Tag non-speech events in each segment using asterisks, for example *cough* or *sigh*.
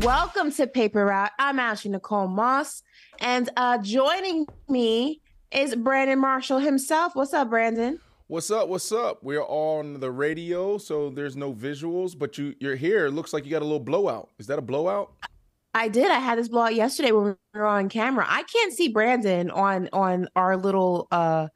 Welcome to Paper Route. I'm Ashley Nicole Moss, and uh, joining me is Brandon Marshall himself. What's up, Brandon? What's up? What's up? We're on the radio, so there's no visuals, but you you're here. It looks like you got a little blowout. Is that a blowout? I did. I had this blowout yesterday when we were on camera. I can't see Brandon on on our little uh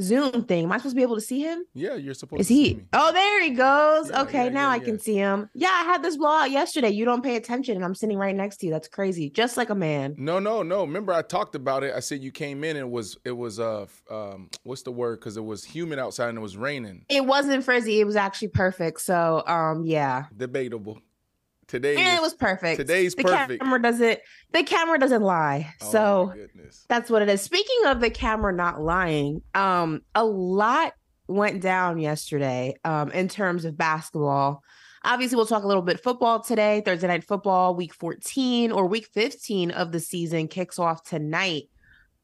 Zoom thing. Am I supposed to be able to see him? Yeah, you're supposed Is to he? see me. Oh, there he goes. Yeah, okay, yeah, now yeah, I can see him. Yeah, I had this blowout yesterday. You don't pay attention, and I'm sitting right next to you. That's crazy. Just like a man. No, no, no. Remember, I talked about it. I said you came in and it was it was uh um what's the word? Because it was humid outside and it was raining. It wasn't frizzy. It was actually perfect. So, um, yeah, Debatable. Today and is- it was perfect. Today's the perfect. camera doesn't. The camera doesn't lie. Oh, so that's what it is. Speaking of the camera not lying, um, a lot went down yesterday, um, in terms of basketball. Obviously, we'll talk a little bit football today. Thursday night football, week 14 or week 15 of the season kicks off tonight.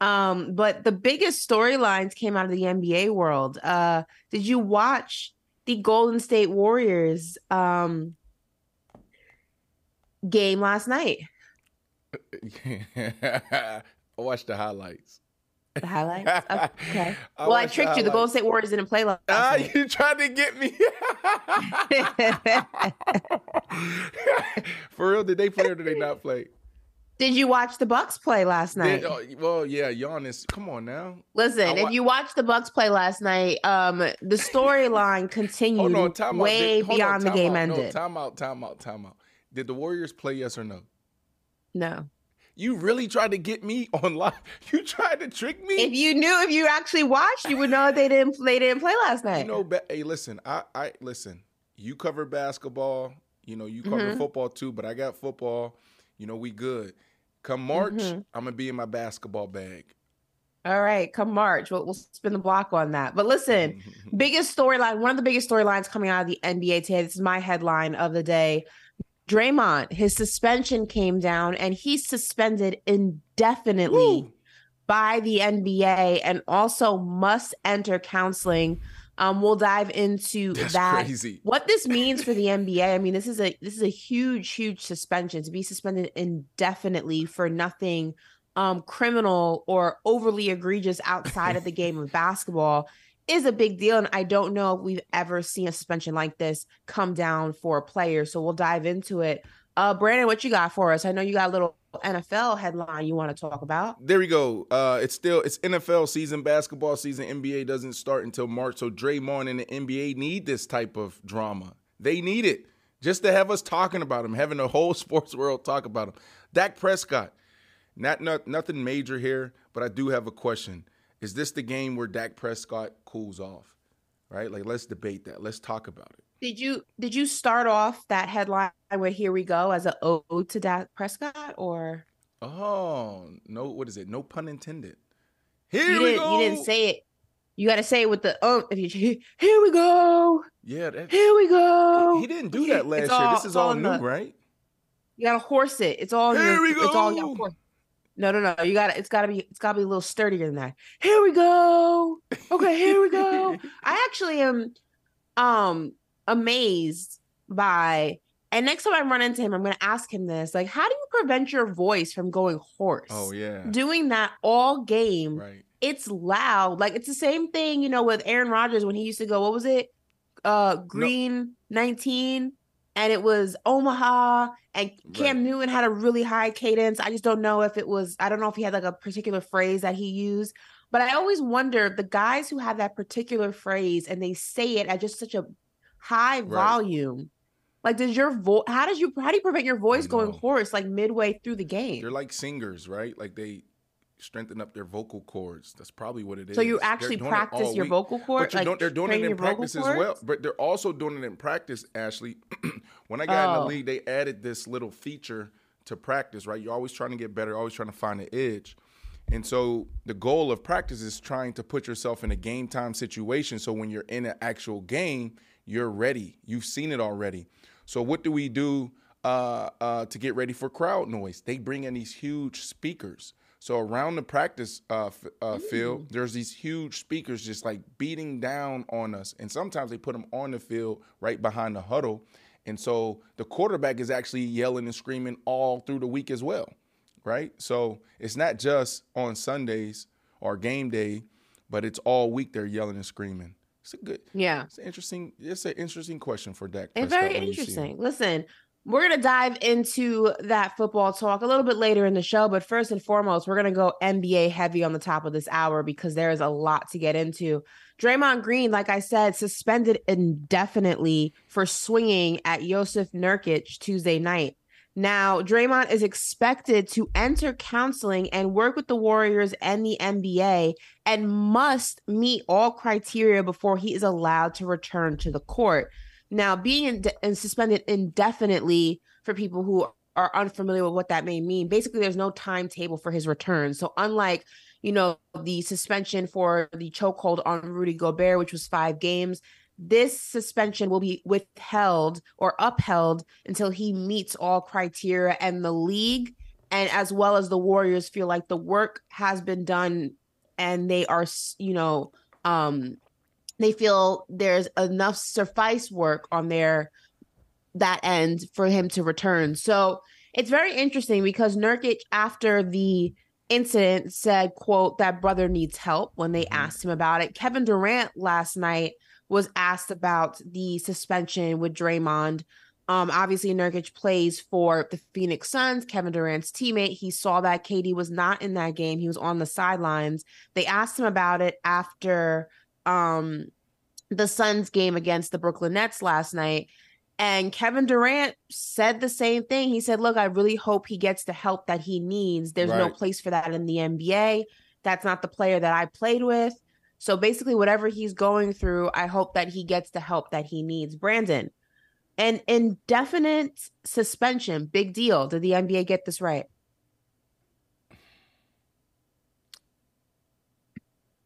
Um, but the biggest storylines came out of the NBA world. Uh, did you watch the Golden State Warriors um game last night? *laughs* I watched the highlights. The highlights? Okay. *laughs* I well, I tricked you. The Golden. State Warriors didn't play last Ah, night. you tried to get me. *laughs* For real, did they play or did they not play? Did you watch the Bucks play last night? Did- oh, well, yeah, Giannis. Come on now. Listen, wa- if you watched the Bucks play last night, um, the storyline continued on, out. way Did- hold on, beyond the game out. No, ended. time out, time out, time out. Did the Warriors play yes or no? no. You really tried to get me *laughs* on live. You tried to trick me. If you knew, if you actually watched, you would know they didn't. They didn't play last night. You know, ba- hey, listen, I, I listen. You cover basketball. You know, you cover Mhm. football too. But I got football. You know, we good. Come March, Mhm. I'm gonna be in my basketball bag. All right, come March, we'll, we'll spin the block on that. But listen, biggest storyline, one of the biggest storylines coming out of the NBA today. This is my headline of the day. Draymond, his suspension came down, and he's suspended indefinitely Woo. by the NBA, and also must enter counseling. Um, we'll dive into That's that. crazy. What this means for the NBA, I mean, this is a this is a huge, huge suspension to be suspended indefinitely for nothing um criminal or overly egregious outside of the game of basketball is a big deal. And I don't know if we've ever seen a suspension like this come down for a player. So we'll dive into it. Uh Brandon, what you got for us? I know you got a little NFL headline you want to talk about. There we go. Uh, it's still it's NFL season, basketball season. NBA doesn't start until March, so Draymond and the NBA need this type of drama. They need it just to have us talking about him, having the whole *laughs* sports world talk about him. Dak Prescott, not, not nothing major here, but I do have a question. Is this the game where Dak Prescott cools off? Right? Like let's debate that. Let's talk about it. Did you did you start off that headline with "Here we go" as an ode to Dak Prescott, or Oh no, what is it? No pun intended. Here you we didn't go. you didn't say it You got to say it with the oh. If you *laughs* here we go. Yeah, that, here we go. He didn't do that *laughs* last all, year. This is all, all new, the, right? You gotta horse it. It's all here your, we go. It's all your no, no, no. You got to It's got to be. It's got to be a little sturdier than that. Here we go. Okay, here we go. *laughs* I actually am, um, amazed by. And next time I run into him, I'm going to ask him this: like, how do you prevent your voice from going hoarse? Oh yeah, doing that all game. Right. It's loud. Like it's the same thing, you know, with Aaron Rodgers when he used to go. What was it? Uh, Green no. 19 and it was Omaha and Cam right. Newton had a really high cadence. I just don't know if it was I don't know if he had like a particular phrase that he used, but I always wonder the guys who have that particular phrase and they say it at just such a high right. volume. Like does your voice how does you how do you prevent your voice going hoarse like midway through the game? They're like singers, right? Like they strengthen up their vocal cords. That's probably what it is. So you actually practice your vocal cords? Like they're doing it in practice as well. But they're also doing it in practice, Ashley. *clears throat* when I got oh. in the oh. league, they added this little feature to practice, right? You're always trying to get better, always trying to find an edge. And so the goal of practice is trying to put yourself in a game time situation. So when you're in an actual game, you're ready. You've seen it already. So what do we do uh, uh, to get ready for crowd noise? They bring in these huge speakers. So around the practice uh, uh, field, there's these huge speakers just like beating down on us, and sometimes they put them on the field right behind the huddle, and so the quarterback is actually yelling and screaming all through the week as well, right? So it's not just on Sundays or game day, but it's all week they're yelling and screaming. It's a good, yeah. It's an interesting. It's an interesting question for Dak. It's very interesting. Listen, we're going to dive into that football talk a little bit later in the show, but first and foremost, we're going to go NBA heavy on the top of this hour because there is a lot to get into. Draymond Green, like I said, suspended indefinitely for swinging at Jusuf Nurkic Tuesday night. Now, Draymond is expected to enter counseling and work with the Warriors and the NBA and must meet all criteria before he is allowed to return to the court. Now, being in, in suspended indefinitely for people who are unfamiliar with what that may mean, basically, there's no timetable for his return. So, unlike you know the suspension for the chokehold on Rudy Gobert, which was five games, this suspension will be withheld or upheld until he meets all criteria and the league and as well as the warriors feel like the work has been done and they are you know um they feel there's enough suffice work on their that end for him to return. So it's very interesting because Nurkic, after the incident, said, "quote That brother needs help." When they mm-hmm. asked him about it, Kevin Durant last night was asked about the suspension with Draymond. Um, obviously, Nurkic plays for the Phoenix Suns, Kevin Durant's teammate. He saw that KD was not in that game. He was on the sidelines. They asked him about it after um the Suns game against the Brooklyn Nets last night. And Kevin Durant said the same thing. He said, Look, I really hope he gets the help that he needs. There's right. no place for that in the NBA. That's not the player that I played with. So basically, whatever he's going through, I hope that he gets the help that he needs. Brandon, an indefinite suspension, big deal. Did the NBA get this right?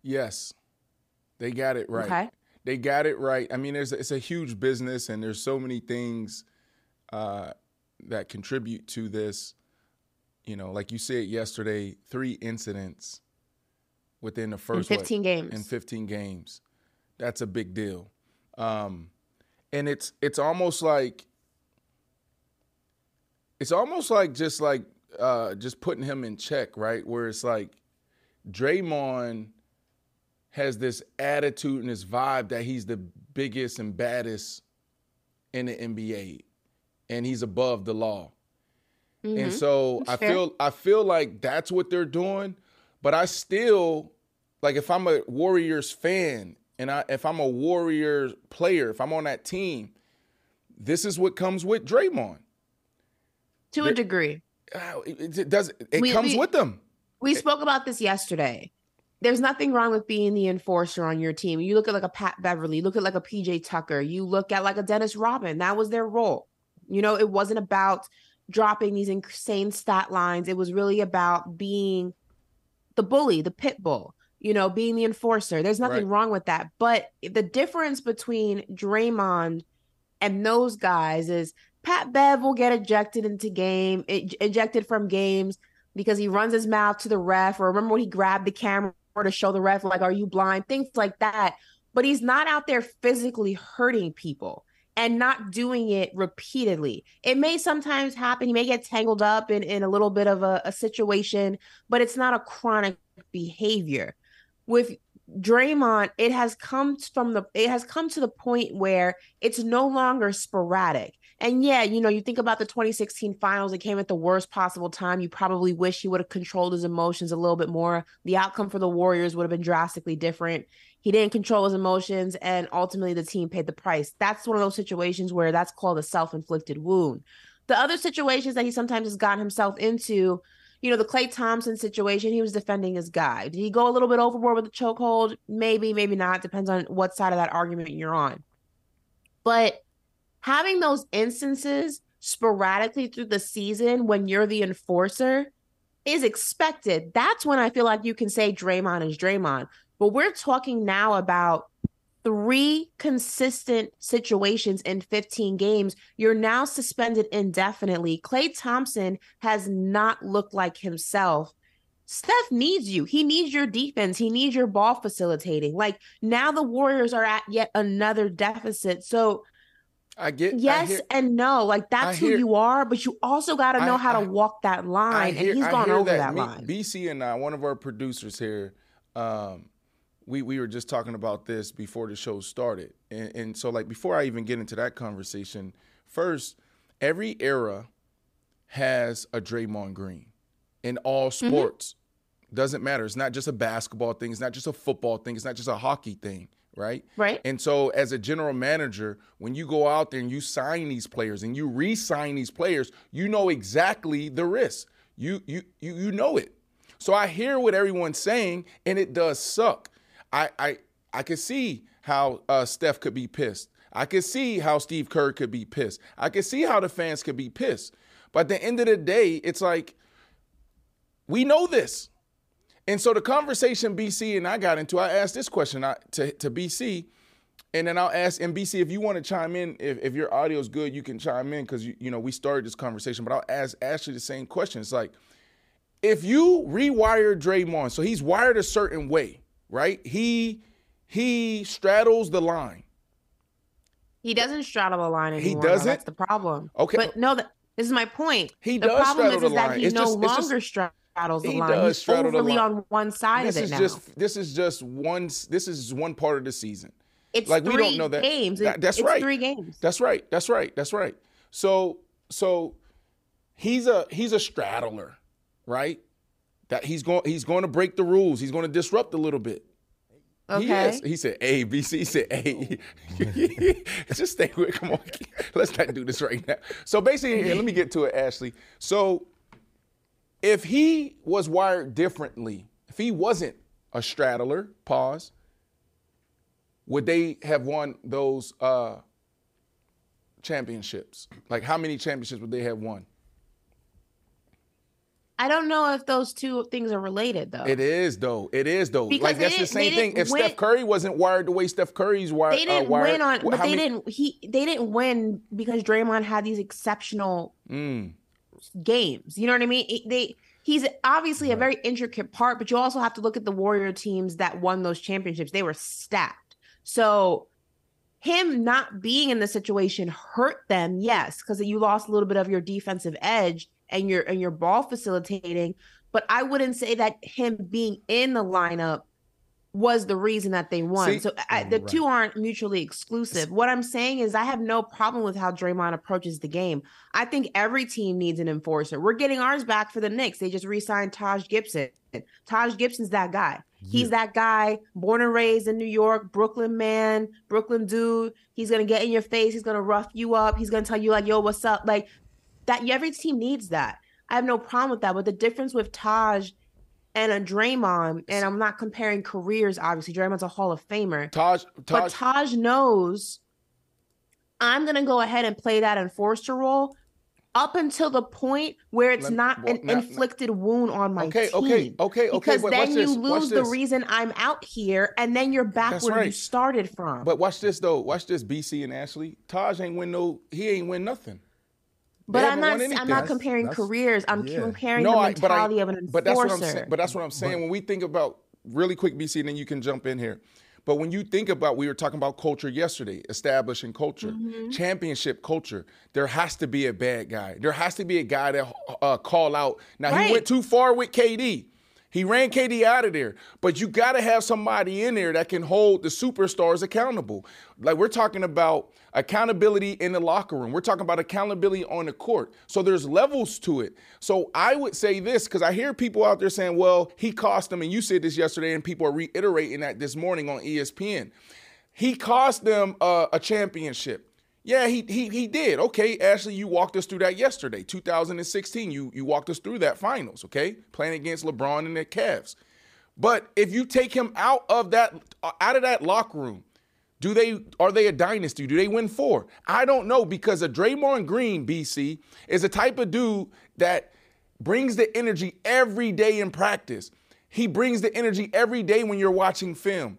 Yes. They got it right. Okay. They got it right. I mean, there's it's a huge business, and there's so many things uh, that contribute to this. You know, like you said yesterday, three incidents within the first in 15 what, games. In 15 games, that's a big deal. Um, and it's it's almost like it's almost like just like uh, just putting him in check, right? Where it's like Draymond has this attitude and this vibe that he's the biggest and baddest in the NBA and he's above the law. Mm-hmm. And so that's I fair. feel I feel like that's what they're doing, but I still like if I'm a Warriors fan and I if I'm a Warriors player, if I'm on that team, this is what comes with Draymond. To a degree. Uh, it, it, does it we, comes we, with them. We spoke about this yesterday there's nothing wrong with being the enforcer on your team. You look at like a Pat Beverley, look at like a PJ Tucker, you look at like a Dennis Rodman. That was their role. You know, it wasn't about dropping these insane stat lines. It was really about being the bully, the pit bull. you know, being the enforcer. There's nothing right. wrong with that. But the difference between Draymond and those guys is Pat Bev will get ejected into game, ejected from games because he runs his mouth to the ref. Or remember when he grabbed the camera to show the ref, like, "Are you blind?" Things like that. But he's not out there physically hurting people and not doing it repeatedly. It may sometimes happen. He may get tangled up in, in a little bit of a, a situation, but it's not a chronic behavior. With Draymond, it has come from the it has come to the point where it's no longer sporadic. And yeah, you know, you think about the 2016 finals, it came at the worst possible time. You probably wish he would have controlled his emotions a little bit more. The outcome for the Warriors would have been drastically different. He didn't control his emotions, and ultimately the team paid the price. That's one of those situations where that's called a self inflicted wound. The other situations that he sometimes has gotten himself into, you know, the Klay Thompson situation, he was defending his guy. Did he go a little bit overboard with the chokehold? Maybe, maybe not. Depends on what side of that argument you're on. But having those instances sporadically through the season when you're the enforcer is expected. That's when I feel like you can say Draymond is Draymond. But we're talking now about three consistent situations in 15 games. You're now suspended indefinitely. Klay Thompson has not looked like himself. Steph needs you. He needs your defense. He needs your ball facilitating. Like now the Warriors are at yet another deficit. So I get yes I hear, and no. Like that's hear, who you are, but you also got to know I, how to walk that line. Hear, and he's gone over that, that line. BC and I, one of our producers here, um, we we were just talking about this before the show started, and, and so like before I even get into that conversation, first, every era has a Draymond Green in all mm-hmm. sports. Mm-hmm. Doesn't matter. It's not just a basketball thing. It's not just a football thing. It's not just a hockey thing right? Right. And so as a general manager, when you go out there and you sign these players and you re-sign these players, you know exactly the risk. You you you you know it. So I hear what everyone's saying and it does suck. I I I can see how uh, Steph could be pissed. I could see how Steve Kerr could be pissed. I could see how the fans could be pissed. But at the end of the day, it's like we know this. And so the conversation BC and I got into, I asked this question to, to BC, and then I'll ask NBC if you want to chime in. If, if your audio is good, you can chime in because you, you know we started this conversation. But I'll ask Ashley the same question. It's like if you rewire Draymond, so he's wired a certain way, right? He he straddles the line. He doesn't straddle the line anymore. He doesn't. That's the problem. Okay, but no, that, this is my point. He the does problem straddle is, the is line. that he it's no just, longer just, straddles the he line. Does He's straddle overly on one side this of it is now. just this is just one. This is one part of the season. It's like three we don't know that games. That, that's it's right. Three games. That's right. That's right. That's right. So so he's a he's a straddler, right? That he's going he's going to break the rules. He's going to disrupt a little bit. Okay. He, he said A, B, C. He said A. *laughs* Just stay with. Come on, *laughs* let's not do this right now. So basically, here, let me get to it, Ashley. So if he was wired differently, if he wasn't a straddler, pause, would they have won those uh, championships? Like, how many championships would they have won? I don't know if those two things are related, though. It is, though. It is, though. Because like that's the same thing. If win, Steph Curry wasn't wired the way Steph Curry's wired, they didn't uh, wired, win on. But they many, didn't. He they didn't win because Draymond had these exceptional mm. Games. You know what I mean? It, they he's obviously a very intricate part, but you also have to look at the Warrior teams that won those championships. They were stacked. So him not being in the situation hurt them, yes, because you lost a little bit of your defensive edge and your and your ball facilitating. But I wouldn't say that him being in the lineup was the reason that they won. See, so I, the right. two aren't mutually exclusive. What I'm saying is I have no problem with how Draymond approaches the game. I think every team needs an enforcer. We're getting ours back for the Knicks. They just re-signed Taj Gibson. Taj Gibson's that guy. He's that guy, born and raised in New York, Brooklyn man, Brooklyn dude. He's gonna get in your face. He's gonna rough you up. He's gonna tell you like, "Yo, what's up?" Like that. Every team needs that. I have no problem with that. But the difference with Taj and a Draymond, and I'm not comparing careers. Obviously, Draymond's a Hall of Famer. Taj, Taj, but Taj knows I'm gonna go ahead and play that enforcer role up until the point where it's Let- not well, an now- inflicted wound on my Okay, team. okay, okay, okay, Because watch then you this, lose the reason I'm out here, and then you're back That's where you started from. But watch this though. Watch this, BC and Ashley. Taj ain't win no. He ain't win nothing. But I'm haven't I'm not comparing that's- careers. I'm yeah. comparing no, the I, but I, mentality of an enforcer. but that's what I'm saying. But that's what I'm saying. when we think about really quick, BC, and then you can jump in here. But when you think about, we were talking about culture yesterday, establishing culture, Mm-hmm. championship culture. There has to be a bad guy. There has to be a guy that uh, call out. Now Right. he went too far with KD. He ran KD out of there, but you got to have somebody in there that can hold the superstars accountable. Like we're talking about accountability in the locker room. We're talking about accountability on the court. So there's levels to it. So I would say this because I hear people out there saying, "Well, he cost them," and you said this yesterday, and people are reiterating that this morning on ESPN. He cost them uh, a championship. Yeah, he, he he did. Okay, Ashley, you walked us through that yesterday, 2016. You you walked us through that finals. Okay, playing against LeBron and the Cavs. But if you take him out of that out of that locker room, do they are they a dynasty? Do they win four? I don't know because a Draymond Green, BC, is a type of dude that brings the energy every day in practice. He brings the energy every day when you're watching film.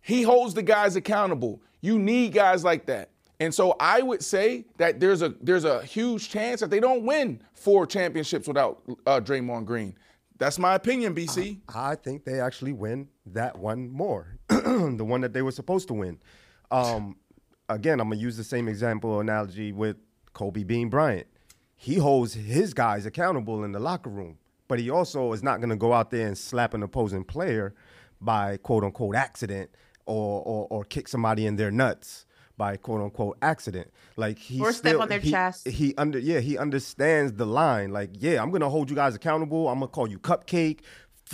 He holds the guys accountable. You need guys like that. And so I would say that there's a there's a huge chance that they don't win four championships without uh, Draymond Green. That's my opinion, BC. I think they actually win that one more, *clears throat* the one that they were supposed to win. Um, again, I'm gonna use the same example analogy with Kobe Bean Bryant. He holds his guys accountable in the locker room, but he also is not gonna go out there and slap an opposing player by quote unquote accident or or, or kick somebody in their nuts by quote unquote accident. Like he Or step still- on their he- chest. He under yeah he understands the line. Like yeah, I'm gonna hold you guys accountable. I'm gonna call you cupcake.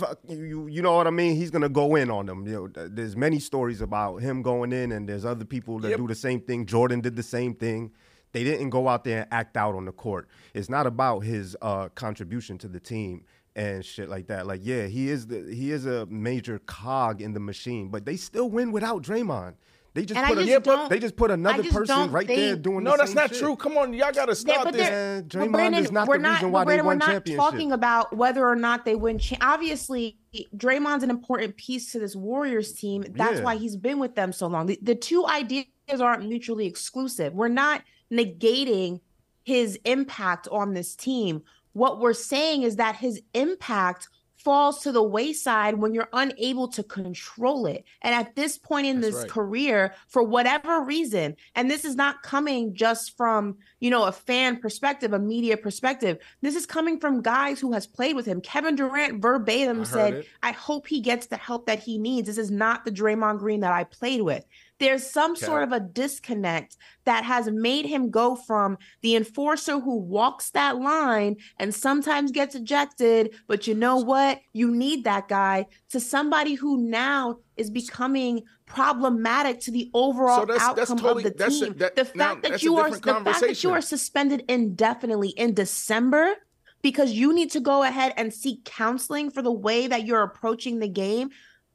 Fuck you, you, know what I mean? He's gonna go in on them. You know, there's many stories about him going in, and there's other people that Yep. do the same thing. Jordan did the same thing. They didn't go out there and act out on the court. It's not about his uh, contribution to the team and shit like that. Like, yeah, he is the he is a major cog in the machine, but they still win without Draymond. They just And put a, just don't- they just put another just person don't right there think- doing No, the that's not shit. true. Come on, y'all got to stop but this. they're- but Draymond Brandon, is not the not, reason but why they Brandon, won we're not talking about whether or not they win. Cha- Obviously, Draymond's an important piece to this Warriors team. That's Yeah. why he's been with them so long. The, the two ideas aren't mutually exclusive. We're not negating his impact on this team. What we're saying is that his impact falls to the wayside when you're unable to control it. And at this point in That's this right. career, for whatever reason, and this is not coming just from, you know, a fan perspective, a media perspective. This is coming from guys who has played with him. Kevin Durant verbatim heard said, it. I hope he gets the help that he needs. This is not the Draymond Green that I played with. There's some sort of a disconnect that has made him go from the enforcer who walks that line and sometimes gets ejected, but you know what? You need that guy to somebody who now is becoming problematic to the overall So that's- that's outcome totally- of the that's a- team. that- the now, fact that you are the fact that you are suspended indefinitely in December because you need to go ahead and seek counseling for the way that you're approaching the game.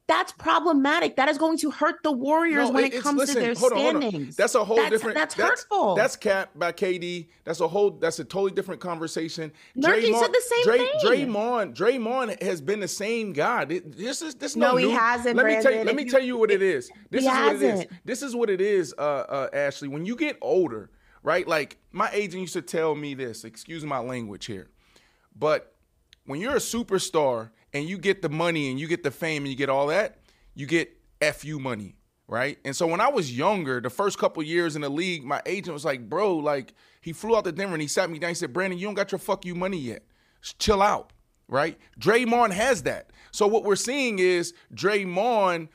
That's problematic. That is going to hurt the Warriors No, when it- it comes listen, to their hold on, hold on. standings. That's a whole That's- different. That's hurtful. That's cap by KD. That's a whole. That's a totally different conversation. Nurkic said the same thing. Draymond, Draymond has been the same guy. This is this No, no. he new- hasn't, Let me tell you. Brandon. Let me tell you what it is. *laughs* This He is what it is. This is what it is, uh, uh, Ashley. When you get older, right? Like my agent used to tell me this. Excuse my language here, but when you're a superstar and you get the money and you get the fame and you get all that, you get fu money, right? And so when I was younger, the first couple years in the league, my agent was like, "Bro, like he flew out to Denver and he sat me down. He said, Brandon, you don't got your fuck you money yet. Just chill out." Right? Draymond has that. So what we're seeing is Draymond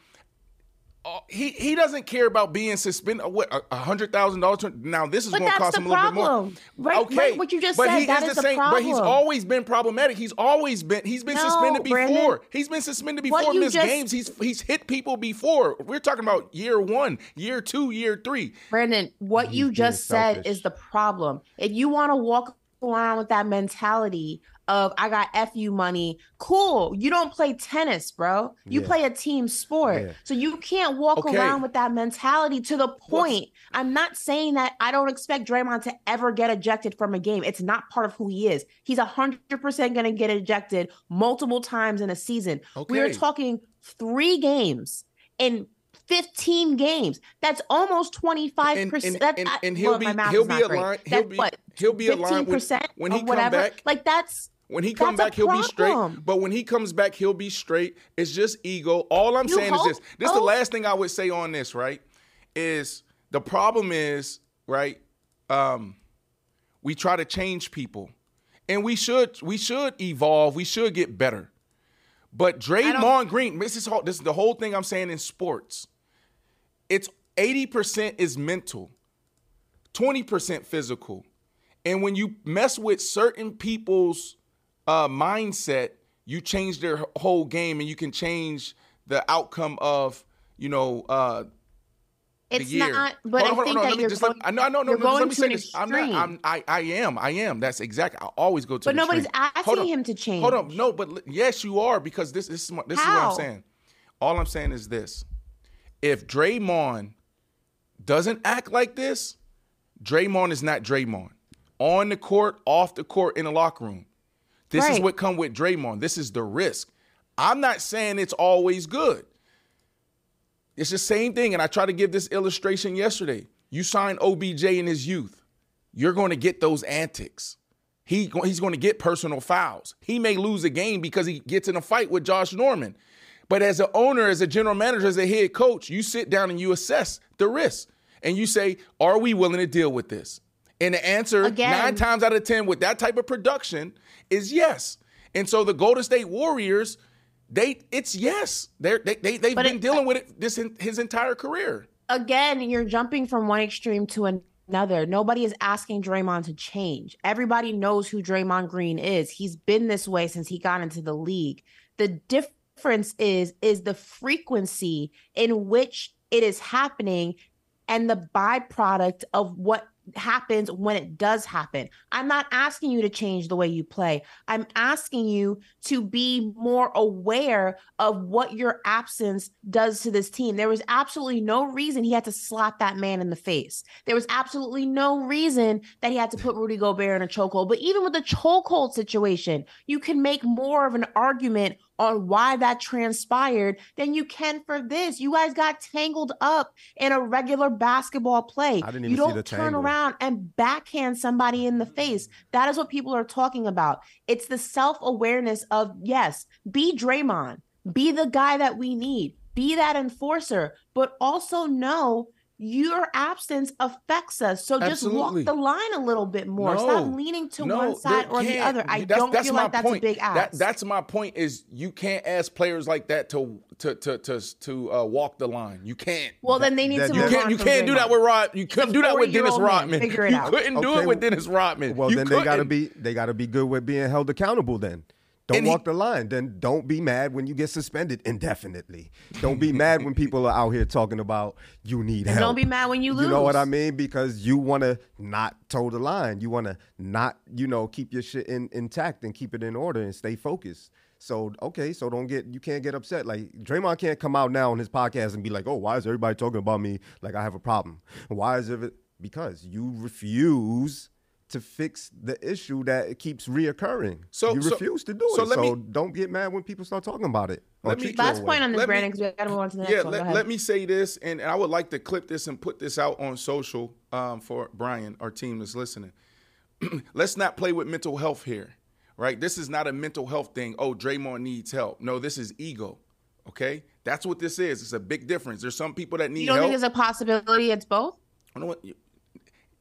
he he doesn't care about being suspended. uh, What a- a hundred thousand dollars? Now this is going to cost him a little problem. bit more. Right- okay, right, what you just but said, he that is is the the same. But he's always been problematic. He's always been. He's been No, suspended before. Brandon. He's been suspended before. you Missed just- games. He's he's hit people before. We're talking about year one, year two, year three. Brandon, what He's you being just said is the problem. If you want to walk around with that mentality of I got FU money. Cool. You don't play tennis, bro. You Yeah. play a team sport. Yeah. So you can't walk Okay. around with that mentality to the point. I'm not saying that I don't expect Draymond to ever get ejected from a game. It's not part of who he is. He's 100% going to get ejected multiple times in a season. We are talking three games in 15 games. That's almost 25. And- and- That's- and- and he'll well, be- he'll be aligned- he'll be- he'll be aligned 15% when he or come whatever. back- Like that's When he come That's back, he'll be straight. But when he comes back, he'll be straight. It's just ego. All I'm You saying hope is this. This is the last thing I would say on this, right? Is the problem is, right? Um, we try to change people. And we should we should evolve. We should get better. But Draymond Green, this is, this is the whole thing I'm saying in sports. It's 80% is mental, 20% physical. And when you mess with certain people's uh, mindset, you change their whole game and you can change the outcome of, you know, uh, the it's year. not. But Hold on, hold I on, think let that you're just going, let, I know, I know, no, no, let me say this. I'm not. I'm, I, I am, I am. That's exactly. I always go to. But the nobody's extreme. asking him to change. Hold on, no, but yes, you are because this, this is this is what I'm saying. All I'm saying is this: if Draymond doesn't act like this, Draymond is not Draymond. On the court, off the court, in the locker room. This is what come with Draymond. This is the risk. I'm not saying it's always good. It's the same thing, and I tried to give this illustration yesterday. You sign OBJ in his youth, you're going to get those antics. He he's going to get personal fouls. He may lose a game because he gets in a fight with Josh Norman. But as an owner, as a general manager, as a head coach, you sit down and you assess the risk and you say, "Are we willing to deal with this?" And the answer, Again- nine times out of ten, with that type of production, is yes. And so the Golden State Warriors, they it's yes. They're, they they they've But been it- dealing with it this his entire career. again, you're jumping from one extreme to another. Nobody is asking Draymond to change. Everybody knows who Draymond Green is. He's been this way since he got into the league. The difference is is the frequency in which it is happening and the byproduct of what happens when it does happen. I'm not asking you to change the way you play. I'm asking you to be more aware of what your absence does to this team. There was absolutely no reason he had to slap that man in the face. There was absolutely no reason that he had to put Rudy Gobert in a chokehold. But even with the chokehold situation, you can make more of an argument on why that transpired than you can for this. You guys got tangled up in a regular basketball play. I didn't even you don't the turn tangle. around and backhand somebody in the face. That is what people are talking about. It's the self awareness of, yes, be Draymond, be the guy that we need, be that enforcer, but also know your absence affects us. So just Absolutely. walk the line a little bit more. No. Stop leaning to No, one side or the other. I that's- don't that's feel my like that's point. a big ask. That, that's my point. Is you can't ask players like that to to to to to uh, walk the line. You can't. well, then they need that- to you you can't. You can't do that with Rod. You couldn't do that with Dennis Rodman. Figure it you out. couldn't do it with Dennis Rodman. Well, You then they gotta be they gotta be good with being held accountable. Then don't And he- walk the line. Then don't be mad when you get suspended indefinitely. Don't be *laughs* mad when people are out here talking about you need help. don't be mad when you lose. You know what. I mean? Because you want to not toe the line. You want to not, you know, keep your shit in, intact and keep it in order and stay focused. So okay, so don't get you can't get upset. Like Draymond can't come out now on his podcast and be like, "Oh, why is everybody talking about me like I have a problem? Why is it because you refuse to fix the issue that it keeps reoccurring. So- you so- refuse to do so it. let so me- don't get mad when people start talking about it. Let me- Last point on this, Let Brandon, because we got to move on to the next yeah, one. Go let, let me say this, and, and I would like to clip this and put this out on social um, for Brian, our team that's listening. *clears throat* Let's not play with mental health here, right? This is not a mental health thing. Oh, Draymond needs help. No, this is ego. Okay, that's what this is. It's a big difference. There's some people that need you don't help. think there's a possibility it's both? I don't know what?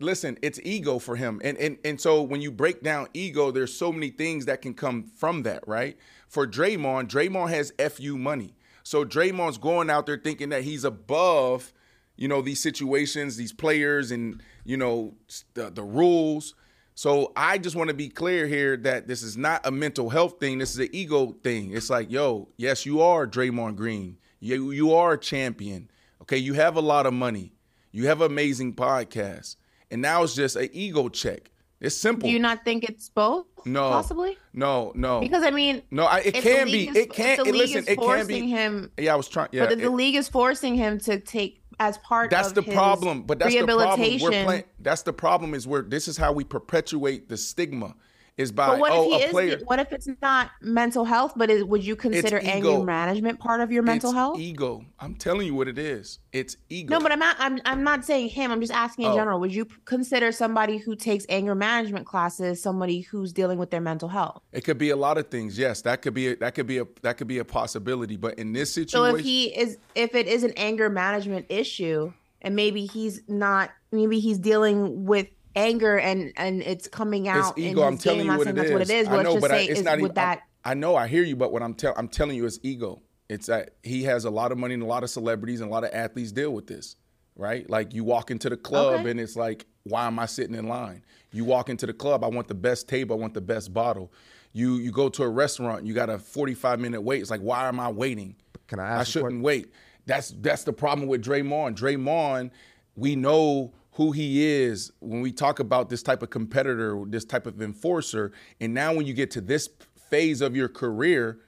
Listen, it's ego for him. And, and and so when you break down ego, there's so many things that can come from that, right? For Draymond, Draymond has FU money. So Draymond's going out there thinking that he's above, you know, these situations, these players, and, you know, the, the rules. So I just want to be clear here that this is not a mental health thing. This is an ego thing. It's like, yo, yes, you are Draymond Green. You, you are a champion. Okay, you have a lot of money. You have amazing podcast. And now it's just an ego check. It's simple. Do you not think it's both? No. possibly. no, no. Because I mean, no, I, it can be. is- It can. if the it- league listen, is it can forcing be. him. Yeah, I was trying. Yeah, but the it- league is forcing him to take as part of rehabilitation. that's the problem. But that's the problem. We're playing. That's the problem. Is where this is how we perpetuate the stigma. Is by But what oh if he a is? player. What if it's not mental health? But is, would you consider anger management part of your mental it's health? ego. I'm telling you what it is. It's ego. No, but I'm not. I'm. I'm not saying him. I'm just asking in Oh. general. Would you consider somebody who takes anger management classes somebody who's dealing with their mental health? It could be a lot of things. Yes, that could be a, that could be a that could be a possibility. But in this situation, So if he is, if it is an anger management issue, and maybe he's not, maybe he's dealing with anger and and it's coming it's out. in ego. I'm telling game. you I'm what it saying that's what it is. But I let's know, just but I, say it's not even. with that. I, I know. I hear you, but what I'm telling I'm telling you is ego. It's that he has a lot of money and a lot of celebrities and a lot of athletes deal with this, right? Like you walk into the club Okay. and it's like, why am I sitting in line? You walk into the club, I want the best table, I want the best bottle. You you go to a restaurant, you got a 45 minute wait. It's like, why am I waiting? Can I I ask a que- shouldn't wait. That's that's the problem with Draymond. Draymond, we know who he is when we talk about this type of competitor, this type of enforcer, and now when you get to this phase of your career,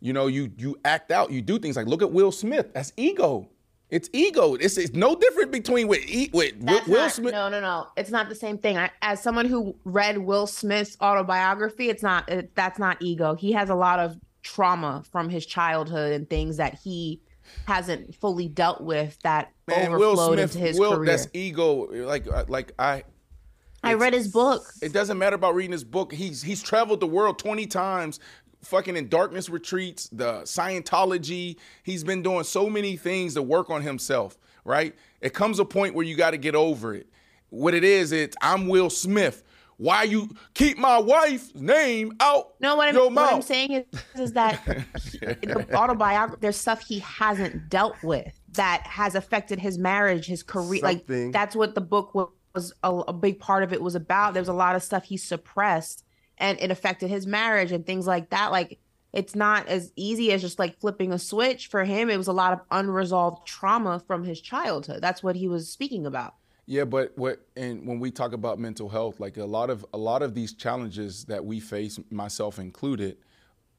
you know, you you act out, you do things like look at Will Smith. That's ego. It's ego. It's, it's no different between with with Will, That's Will not- Smith. No, no, no. It's not the same thing. I, as someone who read Will Smith's autobiography, it's not. It, that's not ego. He has a lot of trauma from his childhood and things that he hasn't fully dealt with that Man, Will Smith, into his Will, career. that's ego. Like uh, like I I read his book. It doesn't matter about reading his book. He's he's traveled the world 20 times, fucking in darkness retreats, the Scientology. He's been doing so many things to work on himself, right? It comes a point where you got to get over it. What it is, it's I'm Will Smith. Why you keep my wife's name out No, what I'm, your what? I'm saying is, is that *laughs* the autobiography, there's stuff he hasn't dealt with that has affected his marriage, his career. Something- Like that's what the book wa- was. A, a big part of it was about. There was a lot of stuff he suppressed, and it affected his marriage and things like that. Like it's not as easy as just like flipping a switch for him. It was a lot of unresolved trauma from his childhood. That's what he was speaking about. Yeah, but what and when we talk about mental health, like a lot of a lot of these challenges that we face, myself included,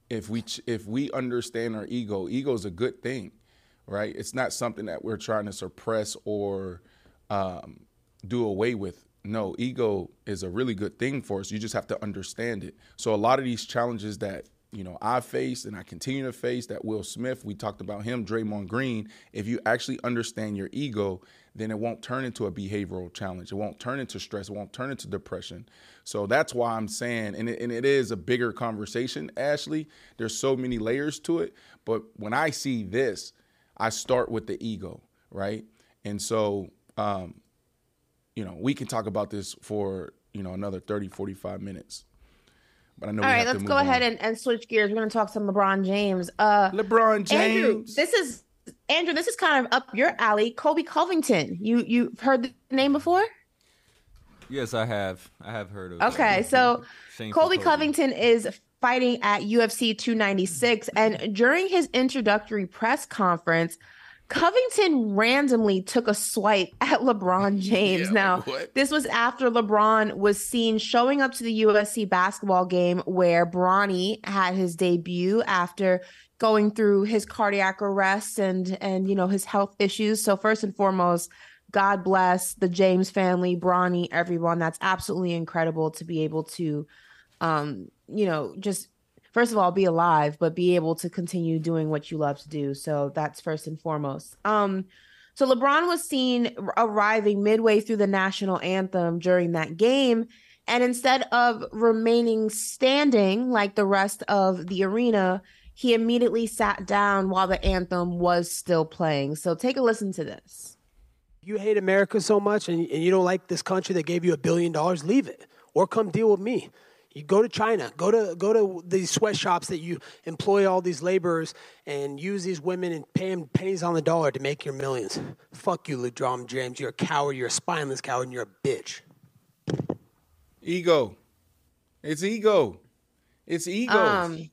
if we if we understand our ego, ego is a good thing, right? It's not something that we're trying to suppress or um, do away with. No, ego is a really good thing for us. You just have to understand it. So a lot of these challenges that you know I faced and I continue to face, that Will Smith, we talked about him, Draymond Green. If you actually understand your ego, then it won't turn into a behavioral challenge. It won't turn into stress. It won't turn into depression. So that's why I'm saying, and it, and it is a bigger conversation, Ashley. There's so many layers to it. But when I see this, I start with the ego, right? And so, um, you know, we can talk about this for, you know, another 30, 45 minutes. But I know All we right, have let's move go ahead and, and switch gears. We're going to talk some LeBron James. Uh, LeBron James. Andrew, this is Andrew. This is kind of up your alley. Colby Covington. You you've heard the name before? Yes, I have. I have heard of. It. Okay, so Shameful Colby Covington is fighting at UFC 296, and during his introductory press conference, Covington randomly took a swipe *laughs* at LeBron James. Yeah, now, like this was after LeBron was seen showing up to the USC basketball game where Bronny had his debut after going through his cardiac arrest and and you know his health issues. So first and foremost, God bless the James family, Bronny, everyone. That's absolutely incredible to be able to, um, you know, just first of all be alive, but be able to continue doing what you love to do. So that's first and foremost. Um, so LeBron was seen arriving midway through the national anthem during that game. And instead of remaining standing like the rest of the arena, he immediately sat down while the anthem was still playing. So take a listen to this. you hate America so much and, and you don't like this country that gave you a billion dollars, leave it or come deal with me. You go to China, go to go to these sweatshops that you employ all these laborers and use these women and pay them pennies on the dollar to make your millions. Fuck you, LeBron James. You're a coward. You're a spineless coward. And you're a bitch. Ego. It's ego. It's ego. Um,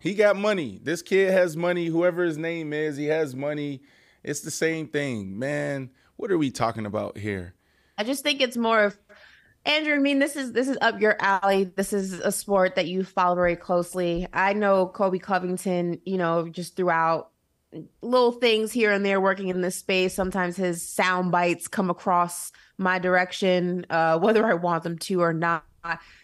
he got money. This kid has money. Whoever his name is, he has money. It's the same thing, man. What are we talking about here? I just think it's more of Andrew, I mean, this is this is up your alley. This is a sport that you follow very closely. I know Colby Covington, you know, just throughout little things here and there working in this space. Sometimes his sound bites come across my direction, uh, whether I want them to or not.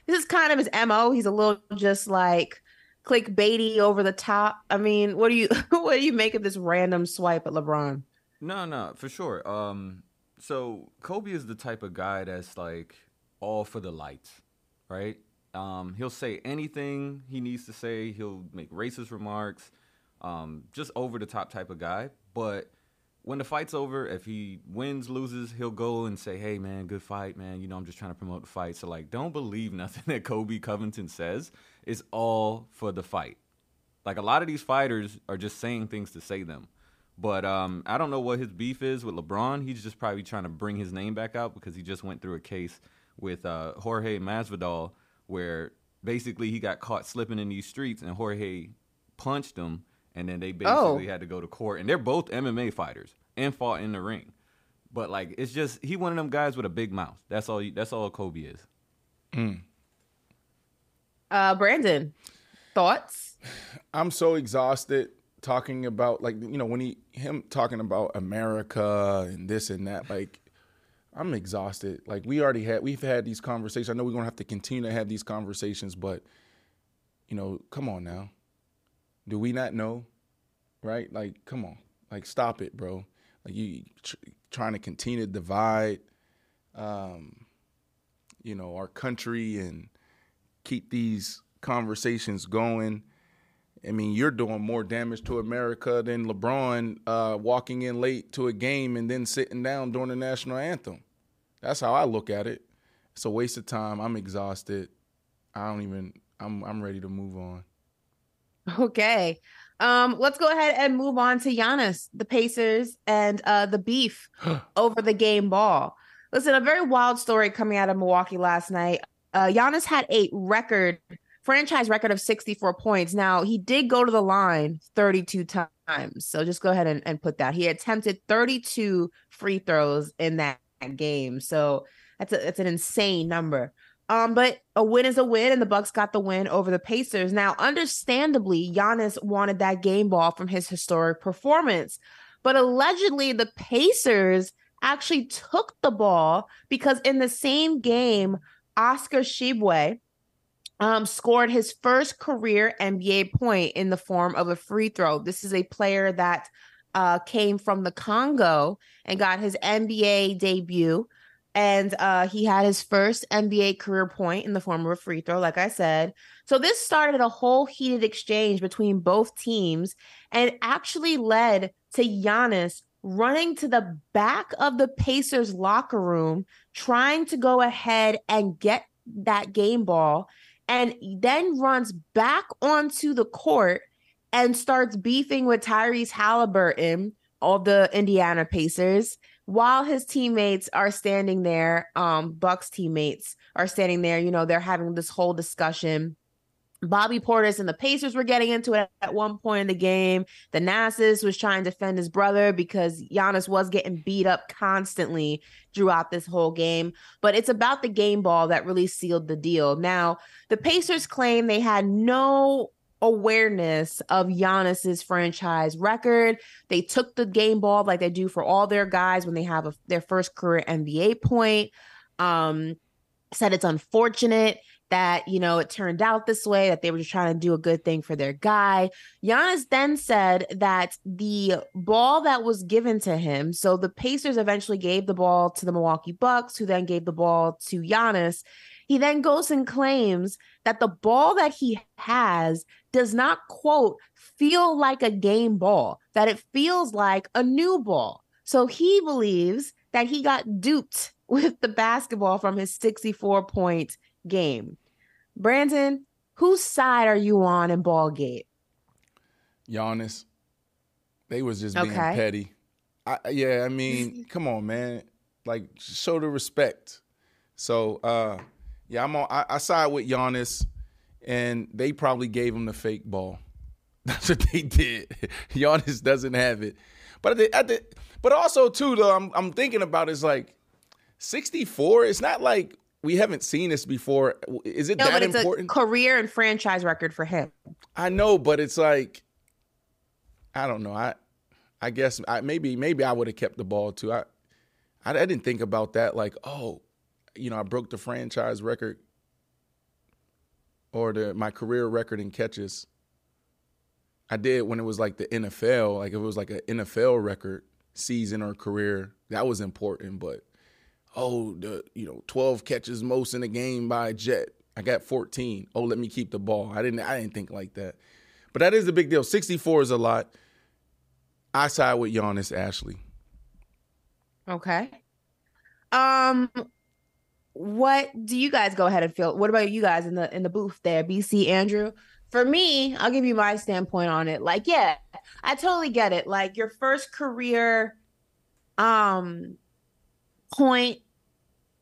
This is kind of his MO. He's a little just like clickbaity over the top. I mean, what do you *laughs* what do you make of this random swipe at LeBron? No, no, for sure. Um, so Colby is the type of guy that's like all for the lights, right? Um, he'll say anything he needs to say. He'll make racist remarks, um, just over the top type of guy. But when the fight's over, if he wins, loses, he'll go and say, "Hey, man, good fight, man. You know, I'm just trying to promote the fight." So like, don't believe *laughs* nothing that Colby Covington says. It's all for the fight. Like a lot of these fighters are just saying things to say them. But um, I don't know what his beef is with LeBron. He's just probably trying to bring his name back out because he just went through a case with uh, Jorge Masvidal where basically he got caught slipping in these streets and Jorge punched him and then they basically oh. had to go to court and they're both MMA fighters and fought in the ring. But like it's just he one of them guys with a big mouth. That's all. That's all Colby is. Mm. Uh, Brandon, thoughts? I'm so exhausted talking about like you know when he him talking about America and this and that like I'm exhausted. Like we already had we've had these conversations. I know we're gonna have to continue to have these conversations, but you know, come on now. Do we not know? Right? Like, come on. Like, stop it, bro. Like you tr- trying to continue to divide, um, you know, our country and keep these conversations going I mean, you're doing more damage to America than LeBron uh, walking in late to a game and then sitting down during the national anthem. That's how I look at it. It's a waste of time. I'm exhausted. I don't even. I'm I'm ready to move on. Okay. Um, let's go ahead and move on to Giannis, the Pacers, and uh, the beef *gasps* over the game ball. Listen, a very wild story coming out of Milwaukee last night. Uh, Giannis had a record franchise record of 64 points. Now, he did go to the line 32 times. So just go ahead and, and put that. He attempted 32 free throws in that game. So that's a, that's an insane number. Um, but a win is a win, and the Bucks got the win over the Pacers. Now, understandably, Giannis wanted that game ball from his historic performance, but allegedly the Pacers actually took the ball because in the same game, Oscar Tshiebwe, um, scored his first career NBA point in the form of a free throw. This is a player that uh, came from the Congo and got his NBA debut. And uh, he had his first NBA career point in the form of a free throw, like I said. So this started a whole heated exchange between both teams and actually led to Giannis running to the back of the Pacers locker room, trying to go ahead and get that game ball and then runs back onto the court and starts beefing with Tyrese Halliburton of the Indiana Pacers while his teammates are standing there um Bucks teammates are standing there you know they're having this whole discussion Bobby Portis and the Pacers were getting into it at one point in the game. Thanasis was trying to defend his brother because Giannis was getting beat up constantly throughout this whole game. But it's about the game ball that really sealed the deal. Now, the Pacers claim they had no awareness of Giannis's franchise record. They took the game ball like they do for all their guys when they have a, their first career NBA point. Um, said it's unfortunate that, you know, it turned out this way, that they were just trying to do a good thing for their guy. Giannis then said that the ball that was given to him, so the Pacers eventually gave the ball to the Milwaukee Bucks, who then gave the ball to Giannis. He then goes and claims that the ball that he has does not, quote, feel like a game ball, that it feels like a new ball. So he believes that he got duped *laughs* with the basketball from his 64 point game. Brandon, whose side are you on in Ballgate? Giannis. They was just being okay. petty. I, yeah, I mean, *laughs* come on, man. Like, show the respect. So, uh, yeah, I'm on. I, I side with Giannis, and they probably gave him the fake ball. *laughs* That's what they did. *laughs* Giannis doesn't have it, but at the, at the, but also too though, I'm I'm thinking about is like 64. It's not like we haven't seen this before. Is it No, that but it's important? a career and franchise record for him. I know, but it's like I don't know. I I guess I, maybe maybe I would have kept the ball too. I, I I didn't think about that. Like, oh, you know, I broke the franchise record or the my career record in catches. I did when it was like the NFL. Like if it was like an NFL record season or career, that was important. But oh, the you know, twelve catches most in a game by Jet. I got fourteen. Oh, let me keep the ball. I didn't. I didn't think like that. But that is a big deal. Sixty-four is a lot. I side with Giannis Ashley. Okay. Um, what do you guys go ahead and feel? What about you guys in the in the booth there, BC Andrew? For me, I'll give you my standpoint on it. Like, yeah, I totally get it. Like your first career um point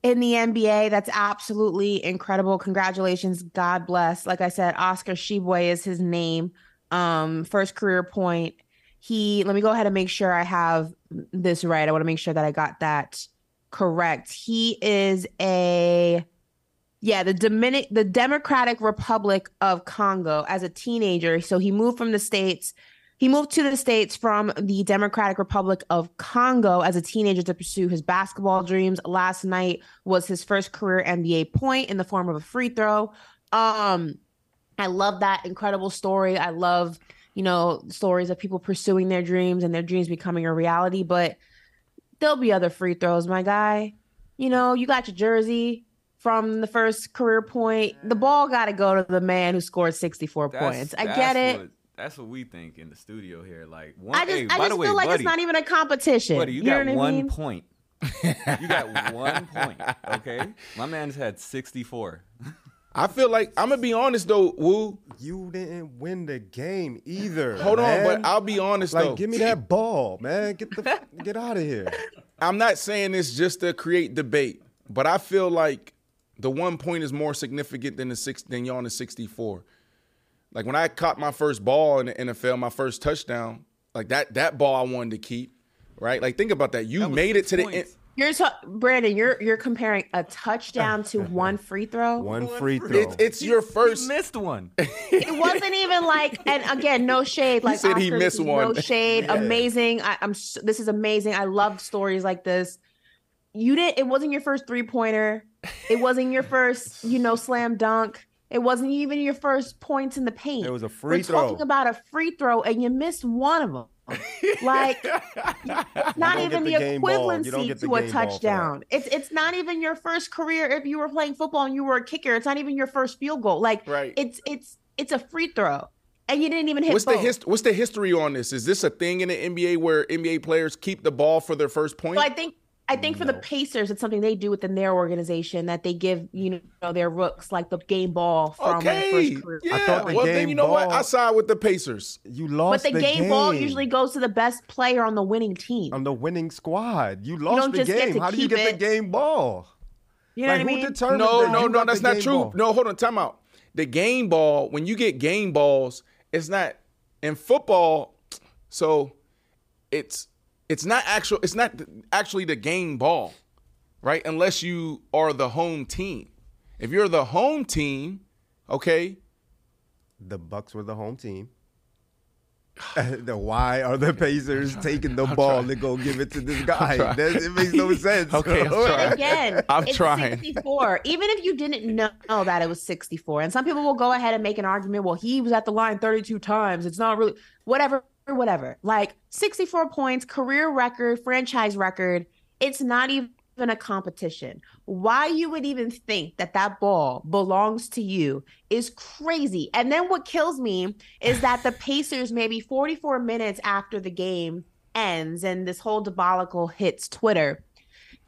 in the NBA, that's absolutely incredible. Congratulations. God bless. Like I said, Oscar Tshiebwe is his name. Um, first career point. He let me go ahead and make sure I have this right. I want to make sure that I got that correct. He is a yeah, the Dominic the Democratic Republic of Congo as a teenager. So he moved from the states. He moved to the states from the Democratic Republic of Congo as a teenager to pursue his basketball dreams. Last night was his first career NBA point in the form of a free throw. Um I love that incredible story. I love, you know, stories of people pursuing their dreams and their dreams becoming a reality, but there'll be other free throws, my guy. You know, you got your jersey from the first career point. The ball got to go to the man who scored 64 That's- points. I get it. what- that's what we think in the studio here. Like, one, I just, hey, I by just the way, feel like buddy, it's not even a competition. buddy, you, know got what I one mean? point. you got one point. Okay, my man's had sixty-four. I feel like I'm gonna be honest though, Woo. You didn't win the game either. Hold on, but I'll be honest like though. give me that ball, man. Get the get out of here. I'm not saying this just to create debate, but I feel like the one point is more significant than the six than y'all in the 64. Like when I caught my first ball in the NFL, my first touchdown, like that that ball I wanted to keep, right? Like think about that. You That made it six to the end. You're ta- Brandon, you're you're comparing a touchdown to *laughs* one free throw. One free throw. It's, it's your He first. missed one. *laughs* It wasn't even like, and again, no shade. Like he said he missed one. No shade. Amazing. I, I'm. This is amazing. I love stories like this. You didn't. It wasn't your first three pointer. It wasn't your first, you know, slam dunk. It wasn't even your first points in the paint. It was a free throw. We're throw. talking about a free throw, and you missed one of them. *laughs* Like, it's not even the, the game ball. You don't equivalency the to a game ball for that. touchdown. It's it's not even your first career. If you were playing football and you were a kicker, it's not even your first field goal. Like, Right. it's it's it's a free throw, and you didn't even hit. What's the hist- What's the history on this? Is this a thing in the NBA where NBA players keep the ball for their first point? So I think I think for the Pacers, it's something they do within their organization that they give you mm-hmm. know their rooks like the game ball from okay, the first career. yeah. thought the well, then you know what? I side with the Pacers. You lost, But lost the, game, ball usually goes to the best player on the winning team. on the winning squad. You lost don't the just get game. to How do you get it. the game ball? you know like what I mean? determined No, no, no, that's not true. ball? No, hold on, time out. The game ball, when you get game balls, it's not in football. So it's it's not actual. It's not actually the game ball, right? Unless you are the home team. If you're the home team, okay, The Bucks were the home team. *sighs* the why are the Pacers taking the ball to go give it to this *laughs* guy? That, it makes no sense. *laughs* Okay, I'm bro. trying. But again, *laughs* I'm it's trying. 64. Even if you didn't know that it was 64, and some people will go ahead and make an argument, well, he was at the line 32 times. It's not really whatever, whatever. Like 64 points, career record, franchise record. It's not even a competition. Why you would even think that that ball belongs to you is crazy. And then what kills me is that the Pacers, maybe 44 minutes after the game ends and this whole debacle hits Twitter,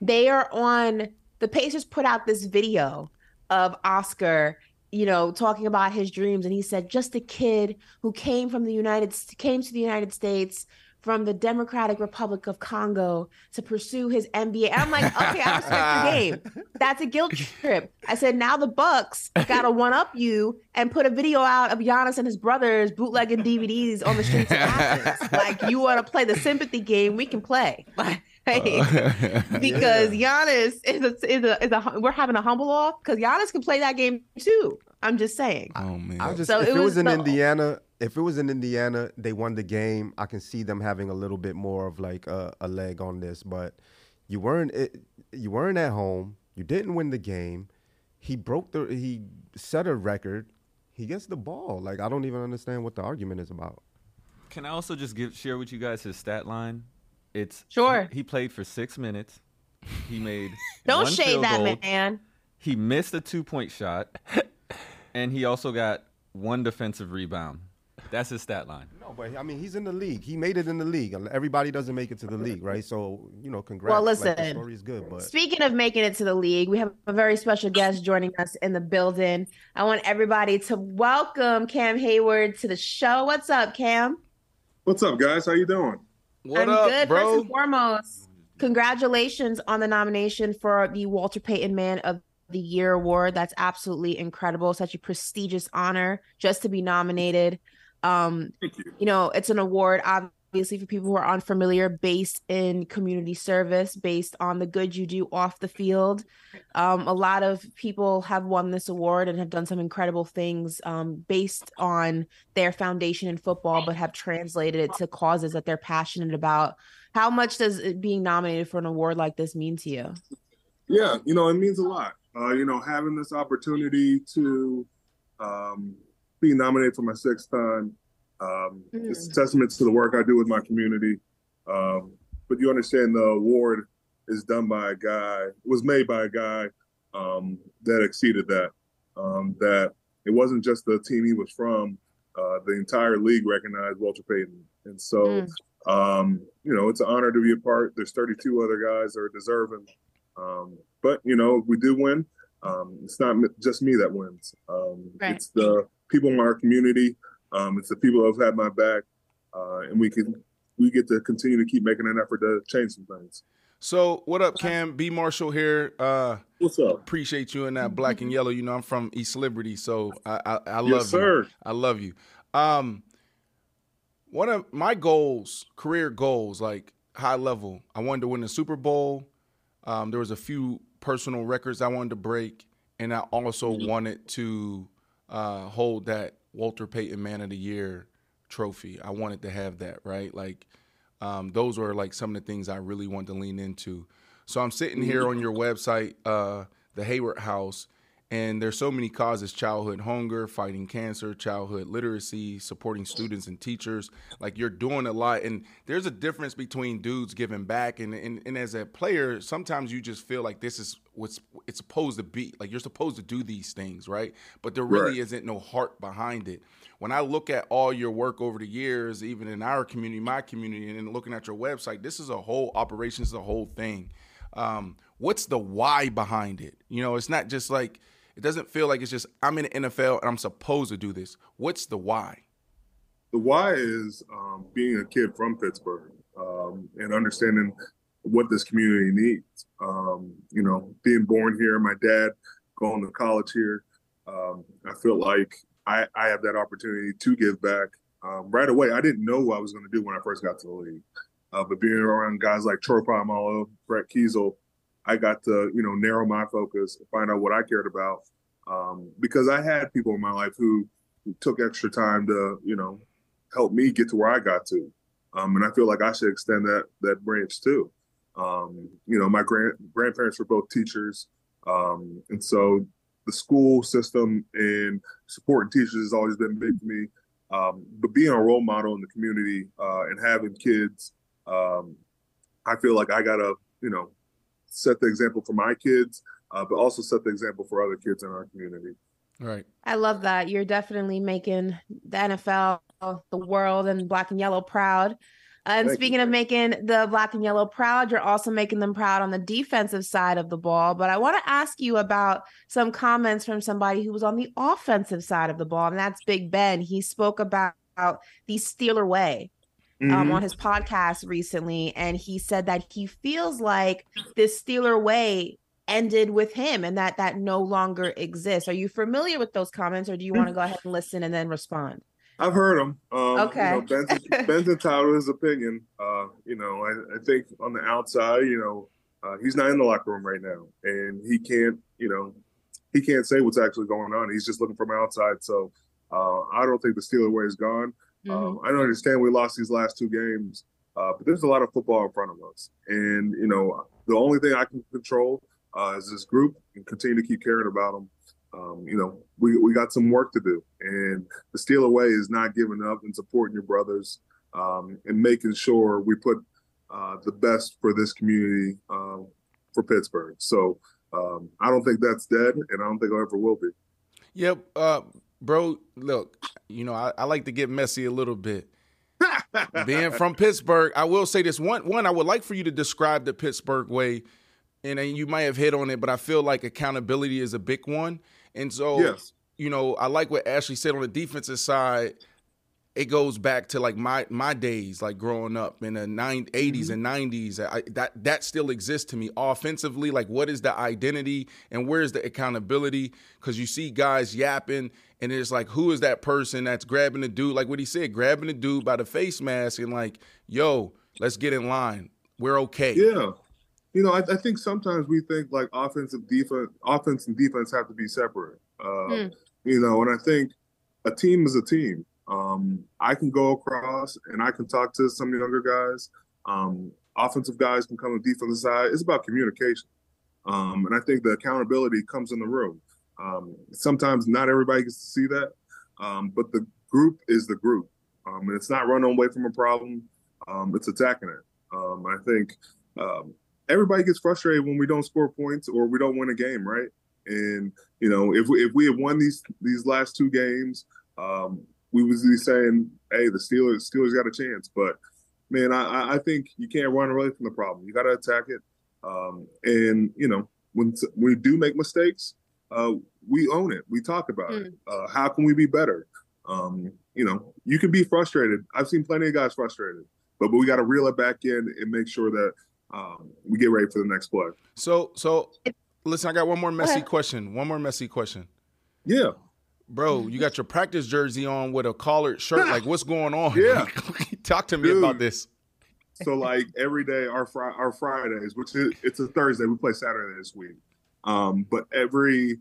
they are on the Pacers put out this video of Oscar, you know, talking about his dreams, and he said, "Just a kid who came from the United came to the United States." From the Democratic Republic of Congo to pursue his MBA. I'm like, okay, I respect the *laughs* game. That's a guilt trip. I said, now the Bucks gotta one up you and put a video out of Giannis and his brothers bootlegging DVDs on the streets of Athens. Like, you want to play the sympathy game? We can play. But *laughs* *laughs* Uh, *laughs* because Giannis is a, is a is a we're having a humble off because Giannis can play that game too. I'm just saying. Oh man. I just So if it it, was, was in the- Indiana, if it was in Indiana, they won the game. I can see them having a little bit more of like a, a leg on this, but you weren't it, you weren't at home. You didn't win the game. He broke the he set a record. He gets the ball. Like I don't even understand what the argument is about. Can I also just give share with you guys his stat line? It's Sure. He, he played for six minutes. He made *laughs* Don't one shade field that goal. man. He missed a two point shot, *laughs* and he also got one defensive rebound. That's his stat line. No, but I mean he's in the league. He made it in the league. Everybody doesn't make it to the league, right? So you know, congrats. Well, Like, listen, story is good, but Speaking of making it to the league, we have a very special guest joining us in the building. I want everybody to welcome Cam Heyward to the show. What's up, Cam? What's up, guys? How you doing? What I'm up, good. First and foremost, congratulations on the nomination for the Walter Payton Man of the Year award. That's absolutely incredible. Such a prestigious honor just to be nominated. Um, Thank you. you know, it's an award obviously for people who are unfamiliar, based in community service, based on the good you do off the field. Um, a lot of people have won this award and have done some incredible things um, based on their foundation in football, but have translated it to causes that they're passionate about. How much does it being nominated for an award like this mean to you? Yeah, you know, it means a lot. Uh, you know, having this opportunity to um, be nominated for my sixth time, um, it's a testament to the work I do with my community. Um, but you understand the award is done by a guy, was made by a guy um, that exceeded that. Um, that it wasn't just the team he was from, uh, the entire league recognized Walter Payton. And so, um, you know, it's an honor to be a part. There's 32 other guys that are deserving. Um, but you know, if we do win, um, it's not just me that wins. Um, Right. It's the people in our community. Um, it's the people who have had my back, uh, and we can we get to continue to keep making an effort to change some things. So what up, Cam? B Marshall here. Uh What's up? appreciate you in that black and yellow. You know, I'm from East Liberty, so I I, I love Yes, sir. you. I love you. Um one of my goals, career goals, like high level, I wanted to win the Super Bowl. Um, there was a few personal records I wanted to break, and I also wanted to uh, hold that Walter Payton Man of the Year trophy. I wanted to have that, right? Like um, those were like some of the things I really wanted to lean into. So I'm sitting here on your website, uh, the Heyward House, and there's so many causes: childhood hunger, fighting cancer, childhood literacy, supporting students and teachers. Like you're doing a lot, and there's a difference between dudes giving back and and, and as a player, sometimes you just feel like this is what's it's supposed to be. Like you're supposed to do these things, right? But there really Right. isn't no heart behind it. When I look at all your work over the years, even in our community, my community, and then looking at your website, this is a whole operation, this is a whole thing. Um, what's the why behind it? You know, it's not just like it doesn't feel like it's just I'm in the NFL and I'm supposed to do this. What's the why? The why is um, being a kid from Pittsburgh um, and understanding what this community needs. Um, you know, being born here, my dad going to college here. Um, I feel like I, I have that opportunity to give back um, right away. I didn't know what I was going to do when I first got to the league, uh, but being around guys like Troy Polamalu, Brett Keisel, I got to you know narrow my focus, find out what I cared about, um, because I had people in my life who, took extra time to you know help me get to where I got to, um, and I feel like I should extend that that branch too. Um, you know, my grand grandparents were both teachers, um, and so the school system and supporting teachers has always been big to me. Um, but being a role model in the community uh, and having kids, um, I feel like I gotta, you know, set the example for my kids, uh, but also set the example for other kids in our community. Right. I love that. You're definitely making the NFL, the world, and black and yellow proud. And Thank you. speaking of making the black and yellow proud, you're also making them proud on the defensive side of the ball. But I want to ask you about some comments from somebody who was on the offensive side of the ball, and that's Big Ben. He spoke about the Steeler way um, Mhm. on his podcast recently, and he said that he feels like this Steeler way ended with him and that that no longer exists. Are you familiar with those comments, or do you want to go ahead and listen and then respond? I've heard him. Um, Okay. You know, Ben's, *laughs* Ben's entitled to his opinion. Uh, you know, I, I think on the outside, you know, uh, he's not in the locker room right now, and he can't, you know, he can't say what's actually going on. He's just looking from outside. So uh, I don't think the Steeler way is gone. Um, I don't understand we lost these last two games, uh, but there's a lot of football in front of us, and you know, the only thing I can control uh, is this group and continue to keep caring about them. Um, you know, we, we got some work to do, and the Steeler way is not giving up and supporting your brothers um, and making sure we put uh, the best for this community um, for Pittsburgh. So um, I don't think that's dead, and I don't think it ever will be. Yep, uh, bro. Look, you know, I, I like to get messy a little bit. Being from Pittsburgh, I will say this one. One, I would like for you to describe the Pittsburgh way, and, and you might have hit on it, but I feel like accountability is a big one. And so, Yes. you know, I like what Ashley said on the defensive side. It goes back to like my my days, like growing up in the nine, 80s mm-hmm. and 90s. That that still exists to me. Offensively, like what is the identity and where is the accountability? Because you see guys yapping, and it's like, who is that person that's grabbing the dude? Like what he said, grabbing the dude by the face mask and like, yo, let's get in line. We're okay. Yeah. You know, I, I think sometimes we think like offensive defense, offense and defense have to be separate. Uh, Hmm. You know, and I think a team is a team. Um, I can go across and I can talk to some younger guys. Um, offensive guys can come on the defensive side. It's about communication. Um, and I think the accountability comes in the room. Um, sometimes not everybody gets to see that, um, but the group is the group. Um, and it's not running away from a problem, um, it's attacking it. Um, I think um, everybody gets frustrated when we don't score points or we don't win a game, right? And you know, if we, if we had won these these last two games, um, we would be saying, "Hey, the Steelers Steelers got a chance." But man, I, I- think you can't run away from the problem. You got to attack it. Um, and you know, when t- we do make mistakes, uh, we own it. We talk about it. Uh, how can we be better? Um, you know, you can be frustrated. I've seen plenty of guys frustrated, but, but we got to reel it back in and make sure that um, we get ready for the next play. So so listen, I got one more messy question. One more messy question. Yeah. Bro, you got your practice jersey on with a collared shirt. Like, what's going on? Yeah. *laughs* Talk to me Dude. about this. So like every day, our fri- our Fridays, which is it's a Thursday, we play Saturday this week. Um, but every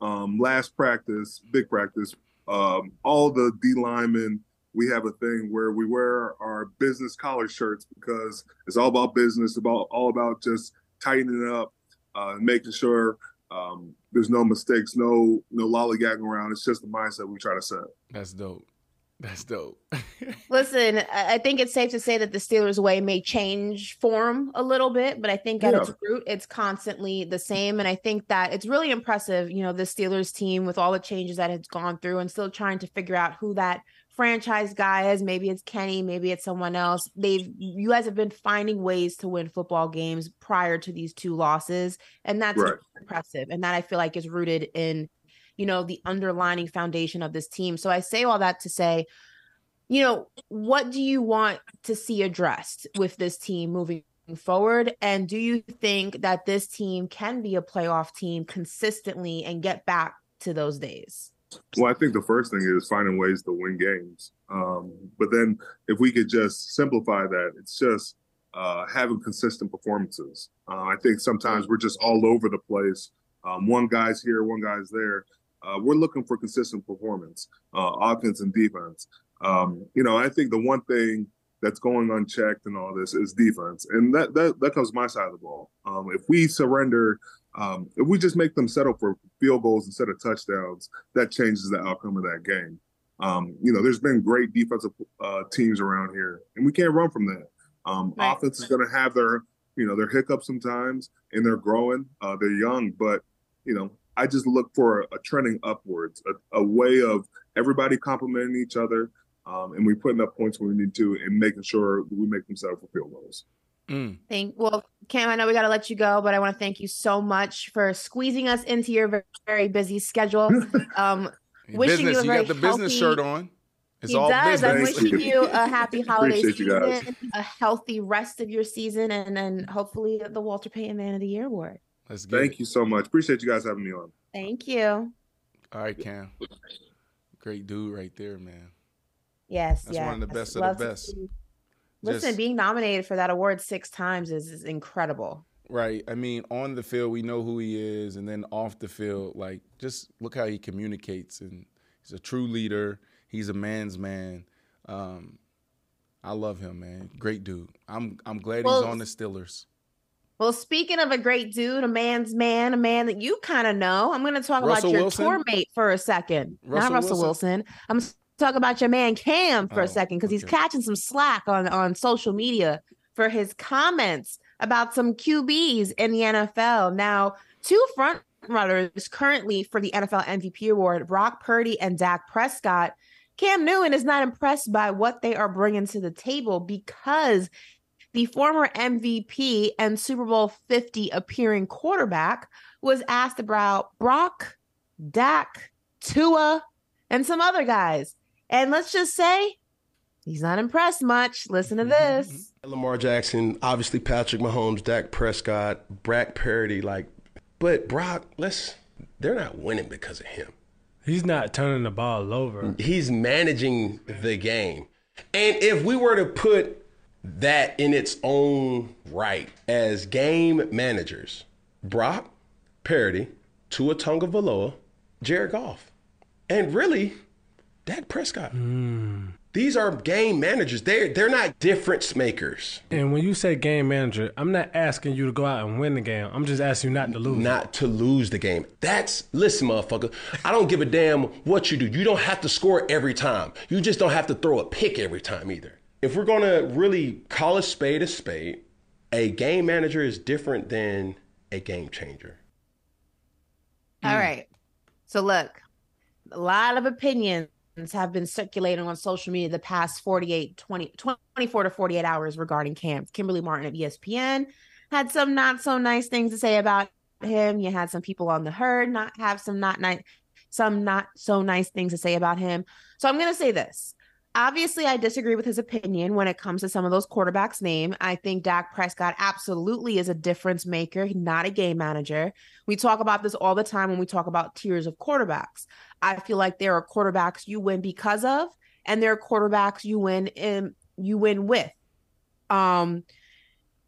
um, last practice, big practice, um, all the D linemen, we have a thing where we wear our business collar shirts because it's all about business, about all about just tightening up, uh, making sure um, there's no mistakes, no no lollygagging around. It's just the mindset we try to set. That's dope. That's dope. *laughs* Listen, I think it's safe to say that the Steelers' way may change form a little bit, but I think at Yeah. its root, it's constantly the same. And I think that it's really impressive, you know, the Steelers team with all the changes that it's gone through and still trying to figure out who that franchise guy is. Maybe it's Kenny, maybe it's someone else. They've, you guys have been finding ways to win football games prior to these two losses. And that's Right. impressive. And that I feel like is rooted in, you know, the underlining foundation of this team. So I say all that to say, you know, what do you want to see addressed with this team moving forward? And do you think that this team can be a playoff team consistently and get back to those days? Well, I think the first thing is finding ways to win games. Um, but then if we could just simplify that, it's just uh, having consistent performances. Uh, I think sometimes we're just all over the place. Um, one guy's here, one guy's there. Uh, we're looking for consistent performance, uh, offense and defense. Um, you know, I think the one thing that's going unchecked in all this is defense, and that that that comes my side of the ball. Um, if we surrender, um, if we just make them settle for field goals instead of touchdowns, that changes the outcome of that game. Um, you know, there's been great defensive uh, teams around here, and we can't run from that. Um, Right. Offense is going to have their, you know, their hiccups sometimes, and they're growing. Uh, they're young, but you know, I just look for a, a trending upwards, a, a way of everybody complimenting each other, um, and we putting up points when we need to, and making sure we make them settle for field goals. Mm. Thank well, Cam, I know we got to let you go, but I want to thank you so much for squeezing us into your very, very busy schedule. *laughs* Um, Wishing you business. a You, very got the business healthy- shirt on. It's he all does. I'm wishing you a happy *laughs* holiday Appreciate you guys. season, a healthy rest of your season, and then hopefully the Walter Payton Man of the Year award. Let's get Thank it. you so much. Appreciate you guys having me on. Thank you. All right, Cam. Great dude right there, man. Yes, That's yes. one of the best of the best. see- Listen, Just- being nominated for that award six times is, is incredible. Right. I mean, on the field, we know who he is, and then off the field, like just look how he communicates, and he's a true leader. He's a man's man. Um, I love him, man. Great dude. I'm I'm glad Well, he's on the Steelers. Well, speaking of a great dude, a man's man, a man that you kind of know, I'm going to talk Russell about your Wilson? tour mate for a second. Russell Not Russell Wilson? Wilson. I'm going talk about your man Cam for Oh, a second because he's catching some slack on, on social media for his comments about some QBs in the NFL. Now, two front runners currently for the NFL MVP award, Brock Purdy and Dak Prescott. Cam Newton is not impressed by what they are bringing to the table because the former MVP and Super Bowl 50 appearing quarterback was asked about Brock, Dak, Tua, and some other guys. And let's just say he's not impressed much. Listen to mm-hmm. this. Lamar Jackson, obviously Patrick Mahomes, Dak Prescott, Brock Purdy, like, but Brock, let's, they're not winning because of him. He's not turning the ball over. He's managing the game. And if we were to put that in its own right as game managers, Brock Purdy, Tua Tagovailoa, Jared Goff, and really, Dak Prescott. These are game managers. They're they're not difference makers. And when you say game manager, I'm not asking you to go out and win the game. I'm just asking you not to lose. Not to lose the game. That's listen, motherfucker. I don't give a damn what you do. You don't have to score every time. You just don't have to throw a pick every time either. If we're gonna really call a spade a spade, a game manager is different than a game changer. All hmm. right. So look, a lot of opinions have been circulating on social media the past 48, 20, 24 to 48 hours regarding Cam. Kimberly Martin of ESPN had some not so nice things to say about him. You had some people on the herd not have some not nice some not so nice things to say about him. So I'm going to say this. Obviously, I disagree with his opinion when it comes to some of those quarterbacks' name. I think Dak Prescott absolutely is a difference maker, not a game manager. We talk about this all the time when we talk about tiers of quarterbacks. I feel like there are quarterbacks you win because of, and there are quarterbacks you win in you win with. Um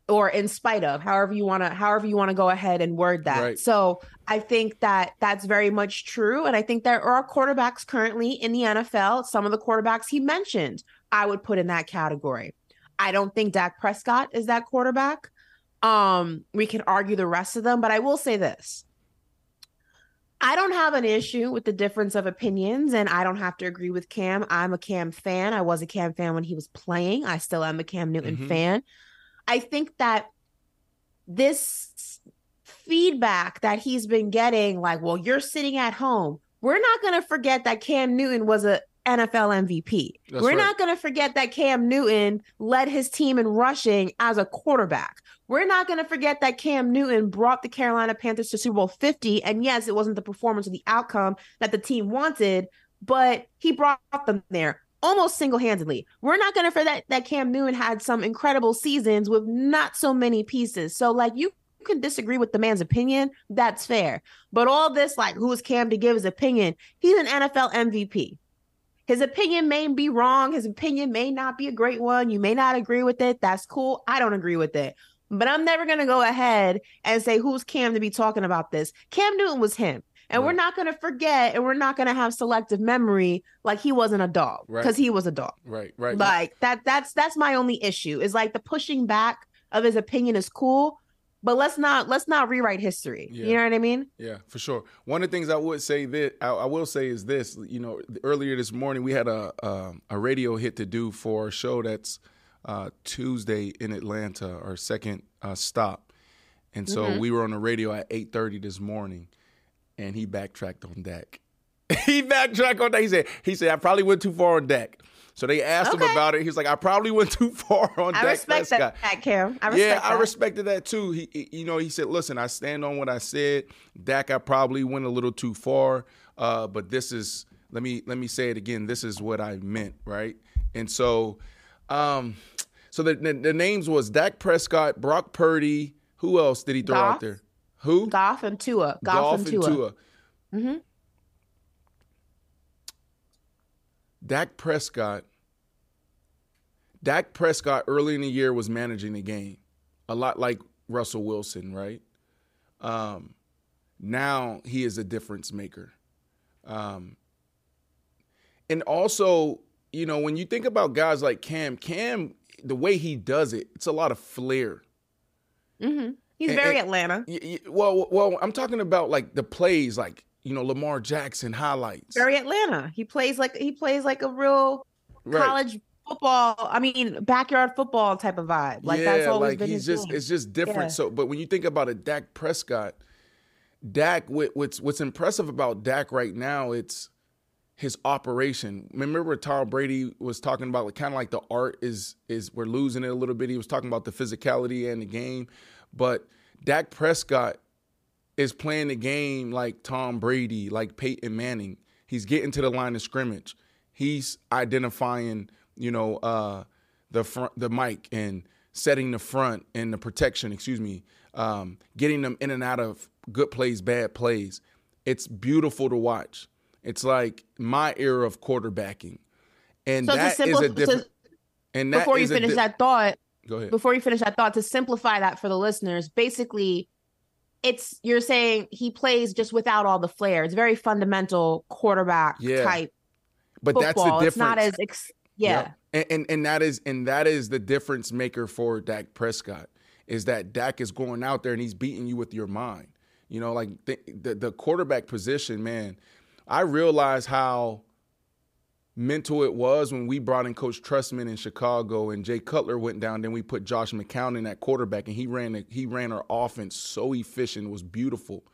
or in spite of, however you want to however you want to go ahead and word that. Right. So, I think that that's very much true and I think there are quarterbacks currently in the NFL, some of the quarterbacks he mentioned, I would put in that category. I don't think Dak Prescott is that quarterback. Um, we can argue the rest of them, but I will say this. I don't have an issue with the difference of opinions, and I don't have to agree with Cam. I'm a Cam fan. I was a Cam fan when he was playing. I still am a Cam Newton Mhm. fan. I think that this feedback that he's been getting, like, well, you're sitting at home. We're not going to forget that Cam Newton was a NFL MVP. That's We're right. not going to forget that Cam Newton led his team in rushing as a quarterback. We're not going to forget that Cam Newton brought the Carolina Panthers to Super Bowl 50. And yes, it wasn't the performance or the outcome that the team wanted, but he brought them there almost single handedly. We're not going to forget that Cam Newton had some incredible seasons with not so many pieces. So, like, you can disagree with the man's opinion. That's fair. But all this, like, who is Cam to give his opinion? He's an NFL MVP. His opinion may be wrong. His opinion may not be a great one. You may not agree with it. That's cool. I don't agree with it. But I'm never going to go ahead and say who's Cam to be talking about this. Cam Newton was him. And we're not going to forget and we're not going to have selective memory like he wasn't a dog Right. because he was a dog. Right, right. Like that that's that's my only issue. Is like the pushing back of his opinion is cool, but let's not let's not rewrite history. Yeah. You know what I mean? Yeah, for sure. One of the things I would say that I, I will say is this. You know, earlier this morning we had a um, a radio hit to do for a show that's uh, Tuesday in Atlanta, our second uh, stop, and so Mhm. we were on the radio at eight thirty this morning, and he backtracked on Dak. *laughs* he backtracked on that. He said he said I probably went too far on Dak. So they asked him about it. He was like, I probably went *laughs* too far on Dak. I Dak respect Prescott. that, that Cam. I respect yeah, I respected that too. He, he- you know, he said, "Listen, I stand on what I said. Dak, I probably went a little too far, uh, but this is let me let me say it again. This is what I meant, right?" And so, um, so the, the, the names was Dak Prescott, Brock Purdy. Who else did he throw out there? Who? Goff and Tua. Goff, and Tua. Mm-hmm. Dak Prescott Dak Prescott early in the year was managing the game, a lot like Russell Wilson, right? Um, now he is a difference maker. Um, and also, you know, when you think about guys like Cam, Cam, the way he does it, it's a lot of flair. Mm-hmm. He's And- very and- Atlanta. Y- y- Well, well, I'm talking about like the plays, like you know, Lamar Jackson highlights. Very Atlanta. He plays like he plays like a real Right. college football. I mean, backyard football type of vibe. Like yeah, that's always like been he's his just game. it's just different. Yeah. So, but when you think about a Dak Prescott, Dak, what- what's what's impressive about Dak right now, it's his operation. Remember, Tom Brady was talking about like kind of like the art is is we're losing it a little bit. He was talking about the physicality and the game, but Dak Prescott is playing the game like Tom Brady, like Peyton Manning. He's getting to the line of scrimmage. He's identifying, you know, uh, the front, the mic, and setting the front and the protection. Excuse me, um, getting them in and out of good plays, bad plays. It's beautiful to watch. It's like my era of quarterbacking, and So that is simple- a to- different. and that before you is a finish di- that thought, Go ahead. before you finish that thought, to simplify that for the listeners, basically, it's you're saying he plays just without all the flair. It's very fundamental quarterback Yeah. type but football. that's the difference. It's not as ex- yeah. Yep. And, and and that is and that is the difference maker for Dak Prescott is that Dak is going out there and he's beating you with your mind. You know, like the the, the quarterback position, man. I realize how mental it was when we brought in Coach Trestman in Chicago and Jay Cutler went down. Then we put Josh McCown in at quarterback, and he ran he ran our offense so efficient. It was beautiful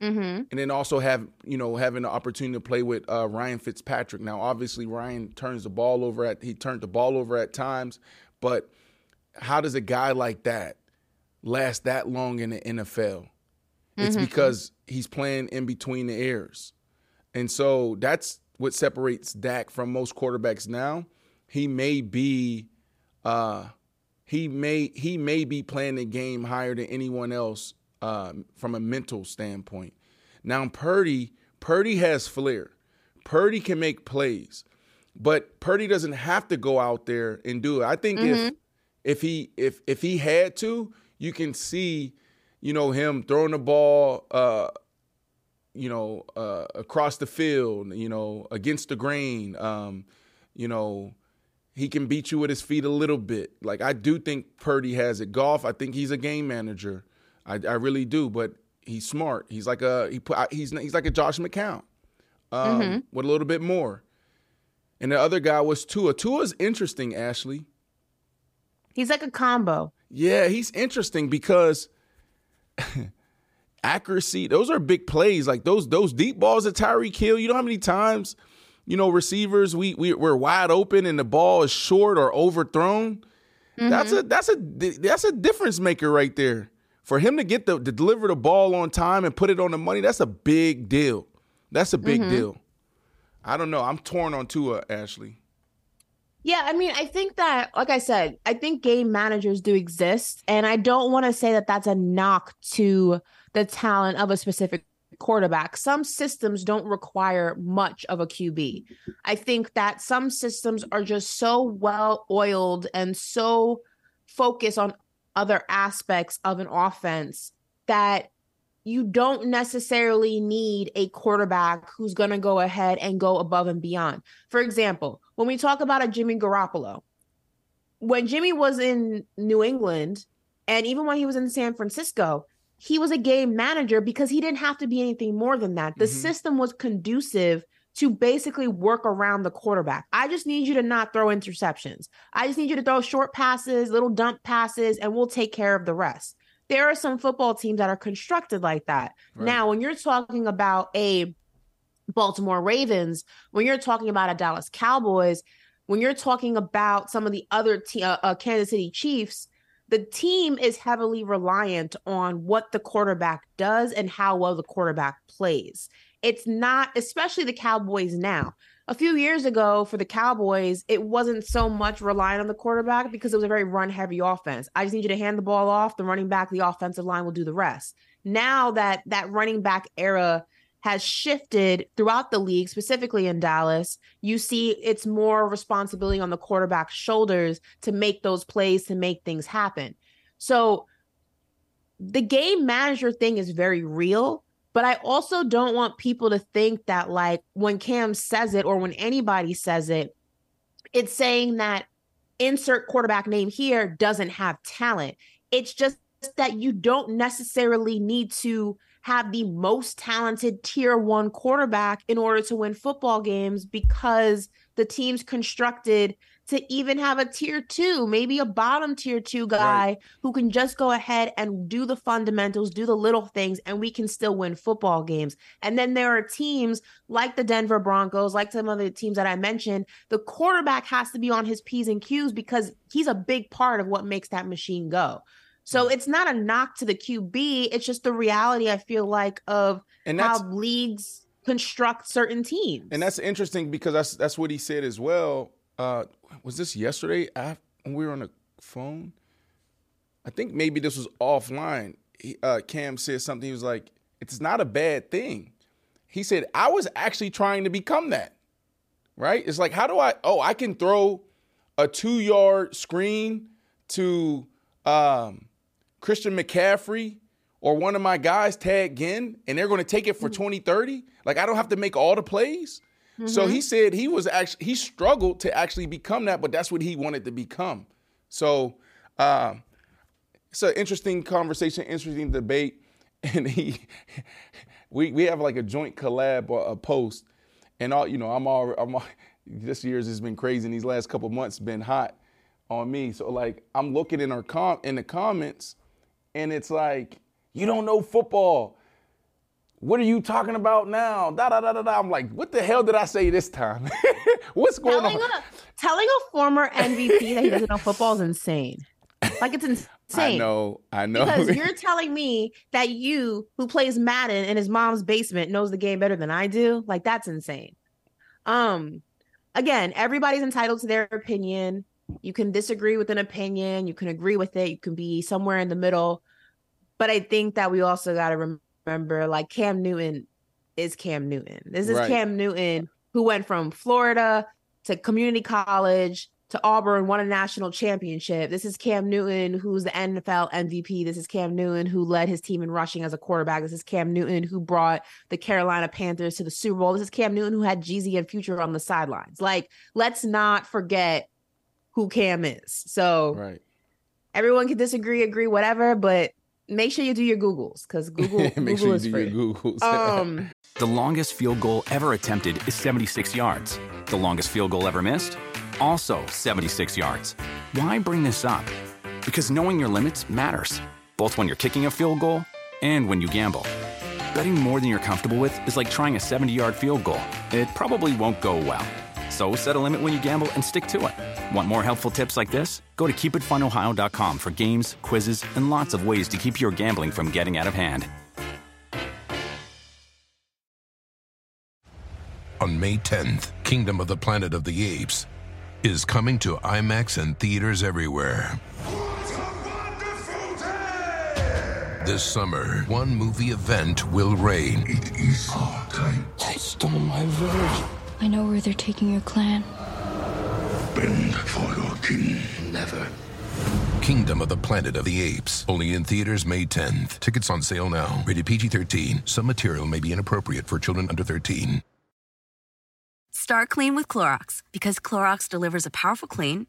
Mm-hmm. and then also have you know having the opportunity to play with uh, Ryan Fitzpatrick. Now, obviously, Ryan turns the ball over at he turned the ball over at times, but how does a guy like that last that long in the NFL? It's Mhm. because he's playing in between the ears, and so that's what separates Dak from most quarterbacks now. He may be, uh, he may he may be playing the game higher than anyone else um, from a mental standpoint. Now Purdy, Purdy has flair. Purdy can make plays, but Purdy doesn't have to go out there and do it. I think Mhm. if if he if if he had to, you can see, you know, him throwing the ball, uh, you know, uh, across the field, you know, against the grain. Um, you know, he can beat you with his feet a little bit. Like I do think Purdy has it. Goff, I think he's a game manager. I, I really do, but he's smart. He's like a he put he's he's like a Josh McCown, um, Mhm. with a little bit more. And the other guy was Tua. Tua's interesting, Ashley. He's like a combo. Yeah, he's interesting because *laughs* accuracy, those are big plays. Like those those deep balls that Tyreek Hill, you know how many times, you know, receivers we, we we're wide open and the ball is short or overthrown. That's a that's a that's a difference maker right there. For him to get the to deliver the ball on time and put it on the money, that's a big deal. That's a big Mhm. deal. I don't know. I'm torn on Tua, Ashley. Yeah, I mean, I think that, like I said, I think game managers do exist. And I don't want to say that that's a knock to the talent of a specific quarterback. Some systems don't require much of a QB. I think that some systems are just so well oiled and so focused on other aspects of an offense that you don't necessarily need a quarterback who's going to go ahead and go above and beyond. For example, when we talk about a Jimmy Garoppolo, when Jimmy was in New England and even when he was in San Francisco, he was a game manager because he didn't have to be anything more than that. The Mhm. system was conducive to basically work around the quarterback. I just need you to not throw interceptions. I just need you to throw short passes, little dump passes, and we'll take care of the rest. There are some football teams that are constructed like that. Right. Now, when you're talking about a Baltimore Ravens, when you're talking about a Dallas Cowboys, when you're talking about some of the other te- uh, uh, Kansas City Chiefs, the team is heavily reliant on what the quarterback does and how well the quarterback plays. It's not, especially the Cowboys now. A few years ago for the Cowboys, it wasn't so much relying on the quarterback because it was a very run heavy offense. I just need you to hand the ball off, the running back, the offensive line will do the rest. Now that that running back era has shifted throughout the league, specifically in Dallas. You see it's more responsibility on the quarterback's shoulders to make those plays, to make things happen. So the game manager thing is very real, but I also don't want people to think that, like, when Cam says it or when anybody says it, it's saying that insert quarterback name here doesn't have talent. It's just that you don't necessarily need to have the most talented tier one quarterback in order to win football games because the team's constructed to even have a tier two, maybe a bottom tier two guy right. who can just go ahead and do the fundamentals, do the little things, and we can still win football games. And then there are teams like the Denver Broncos, like some of the teams that I mentioned, the quarterback has to be on his P's and Q's because he's a big part of what makes that machine go. So mm. it's not a knock to the QB. It's just the reality, I feel like, of and how leagues construct certain teams. And that's interesting because that's that's what he said as well. Uh, was this yesterday after, when we were on the phone? I think maybe this was offline. He, uh, Cam said something. He was like, "It's not a bad thing." He said, "I was actually trying to become that." Right? It's like, how do I? Oh, I can throw a two-yard screen to um, Christian McCaffrey or one of my guys, Ted Ginn, and they're going to take it for 20, 30. Like, I don't have to make all the plays. Mm-hmm. So he said he was actually, he struggled to actually become that, but that's what he wanted to become. So uh, it's an interesting conversation, interesting debate. *laughs* And he, we, we have like a joint collab or a post. And all, you know, I'm all, I'm all, *laughs* this year's has been crazy and these last couple months been hot on me. So like I'm looking in our com in the comments and it's like, you don't know football. What are you talking about now? Da da da da da. I'm like, what the hell did I say this time? *laughs* What's going telling on? A, telling a former MVP that he doesn't know football is insane. Like it's *laughs* insane. I know, I know. Because *laughs* you're telling me that you, who plays Madden in his mom's basement, knows the game better than I do. Like that's insane. Um, again, everybody's entitled to their opinion. You can disagree with an opinion, you can agree with it, you can be somewhere in the middle. But I think that we also got to remember like Cam Newton is Cam Newton. This is right. Cam Newton who went from Florida to community college to Auburn, won a national championship. This is Cam Newton, who's the NFL MVP. This is Cam Newton, who led his team in rushing as a quarterback. This is Cam Newton, who brought the Carolina Panthers to the Super Bowl. This is Cam Newton, who had Jeezy and Future on the sidelines. Like, let's not forget who Cam is. So right. everyone can disagree, agree, whatever, but make sure you do your Googles because *laughs* Google, make Google sure you is do free. your Googles. Um, *laughs* the longest field goal ever attempted is 76 yards. The longest field goal ever missed? Also 76 yards. Why bring this up? Because knowing your limits matters, both when you're kicking a field goal and when you gamble. Betting more than you're comfortable with is like trying a 70 yard field goal. It probably won't go well. So set a limit when you gamble and stick to it. Want more helpful tips like this? Go to keepitfunohio.com for games, quizzes, and lots of ways to keep your gambling from getting out of hand. On May 10th, Kingdom of the Planet of the Apes is coming to IMAX and theaters everywhere. This summer, one movie event will reign. It is our time. They stole my village. I know where they're taking your clan. Bend for your king. Never. Kingdom of the Planet of the Apes. Only in theaters May 10th. Tickets on sale now. Rated PG 13. Some material may be inappropriate for children under 13. Start clean with Clorox because Clorox delivers a powerful clean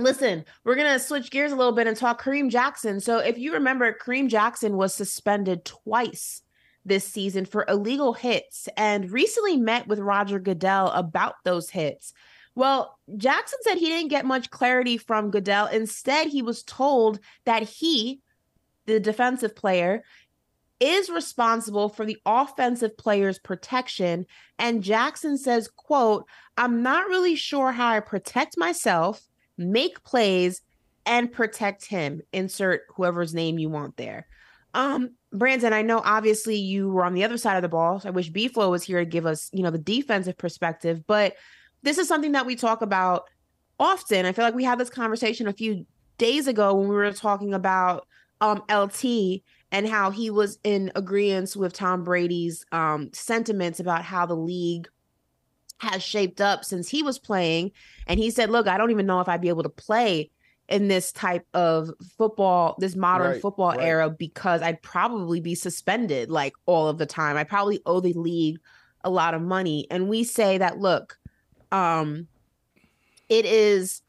Listen, we're going to switch gears a little bit and talk Kareem Jackson. So, if you remember, Kareem Jackson was suspended twice this season for illegal hits and recently met with Roger Goodell about those hits. Well, Jackson said he didn't get much clarity from Goodell. Instead, he was told that he, the defensive player, is responsible for the offensive player's protection and Jackson says, "quote, I'm not really sure how I protect myself, make plays and protect him. Insert whoever's name you want there." Um Brandon, I know obviously you were on the other side of the ball. So I wish B-Flow was here to give us, you know, the defensive perspective, but this is something that we talk about often. I feel like we had this conversation a few days ago when we were talking about um LT and how he was in agreement with Tom Brady's um sentiments about how the league has shaped up since he was playing and he said, "Look, I don't even know if I'd be able to play in this type of football, this modern Right, football right. era because I'd probably be suspended like all of the time. I probably owe the league a lot of money." And we say that, look, um it is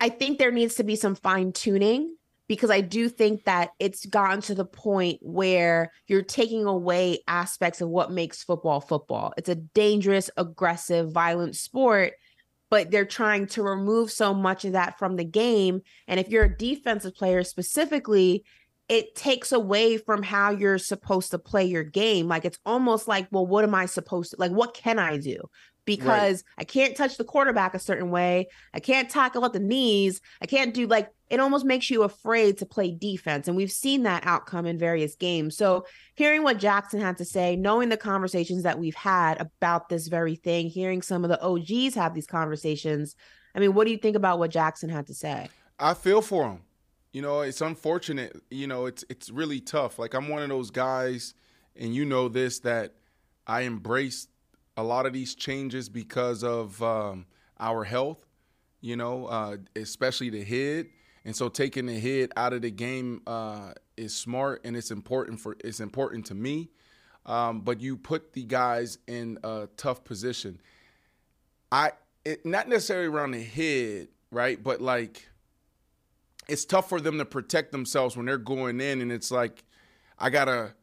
I think there needs to be some fine tuning because I do think that it's gotten to the point where you're taking away aspects of what makes football football. It's a dangerous, aggressive, violent sport, but they're trying to remove so much of that from the game. And if you're a defensive player specifically, it takes away from how you're supposed to play your game. Like it's almost like, well, what am I supposed to like? What can I do? Because I can't touch the quarterback a certain way. I can't tackle at the knees. I can't do like it almost makes you afraid to play defense. And we've seen that outcome in various games. So hearing what Jackson had to say, knowing the conversations that we've had about this very thing, hearing some of the OGs have these conversations. I mean, what do you think about what Jackson had to say? I feel for him. You know, it's unfortunate. You know, it's it's really tough. Like I'm one of those guys, and you know this that I embrace a lot of these changes because of um, our health. You know, uh, especially the head, and so taking the head out of the game uh, is smart and it's important for it's important to me. Um, but you put the guys in a tough position. I it, not necessarily around the head, right? But like it's tough for them to protect themselves when they're going in and it's like I gotta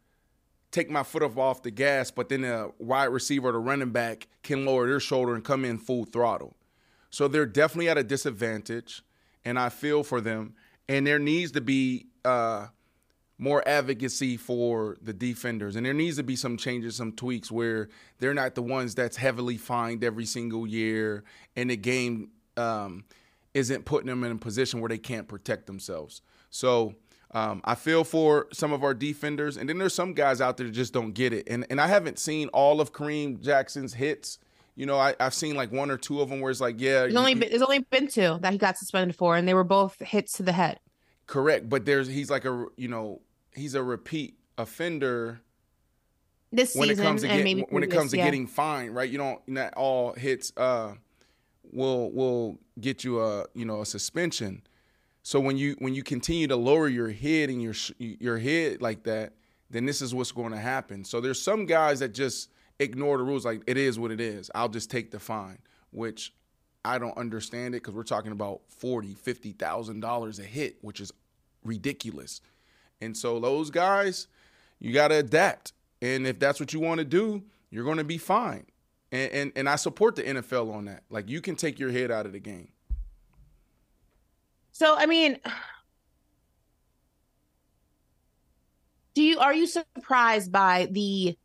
take my foot off the gas, but then a wide receiver or the running back can lower their shoulder and come in full throttle. So they're definitely at a disadvantage, and I feel for them. And there needs to be uh, more advocacy for the defenders, and there needs to be some changes, some tweaks where they're not the ones that's heavily fined every single year, and the game um, isn't putting them in a position where they can't protect themselves. So um, I feel for some of our defenders, and then there's some guys out there that just don't get it. And and I haven't seen all of Kareem Jackson's hits. You know, I, I've seen like one or two of them where it's like, yeah, There's only been, there's only been two that he got suspended for, and they were both hits to the head. correct. But there's he's like a you know he's a repeat offender This when season it comes to get, maybe when it comes to yeah. getting fined, right? You don't not all hits uh will will get you a you know a suspension. So when you when you continue to lower your head and your your head like that, then this is what's going to happen. So there's some guys that just ignore the rules like it is what it is. I'll just take the fine, which I don't understand it because we're talking about forty, fifty thousand dollars a hit, which is ridiculous. And so those guys, you got to adapt. And if that's what you want to do, you're going to be fine. And, and and I support the NFL on that. Like you can take your head out of the game. So I mean, do you are you surprised by the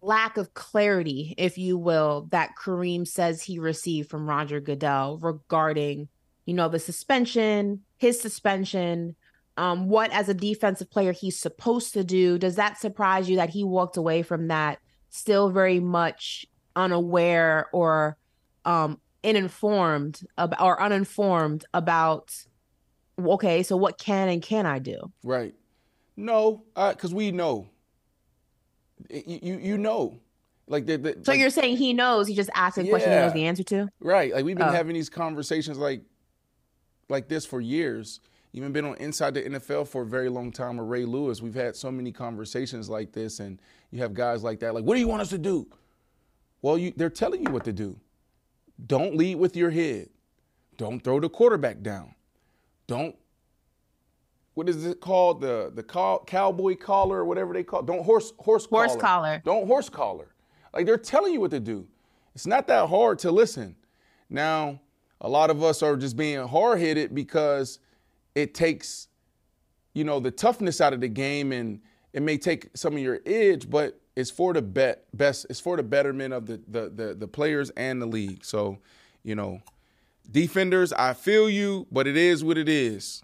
lack of clarity, if you will, that Kareem says he received from Roger Goodell regarding, you know, the suspension, his suspension, um, what as a defensive player he's supposed to do? Does that surprise you that he walked away from that still very much unaware or um uninformed about or uninformed about okay, so what can and can I do? Right. No, because we know. You, you you know, like the, the So like- you're saying he knows, he just asking a question he knows the answer to? Right. Like we've been Oh. having these conversations like like this for years. Even been on inside the NFL for a very long time with Ray Lewis. We've had so many conversations like this, and you have guys like that. Like, what do you want us to do? Well, you, they're telling you what to do. Don't lead with your head. Don't throw the quarterback down. Don't what is it called? The the call, cowboy collar or whatever they call. It. Don't horse horse horse collar. collar. Don't horse collar. Like they're telling you what to do. It's not that hard to listen. Now, a lot of us are just being hard headed because it takes, you know, the toughness out of the game and it may take some of your edge, but it's for the bet best. It's for the betterment of the the the, the players and the league. So, you know, defenders, I feel you, but it is what it is.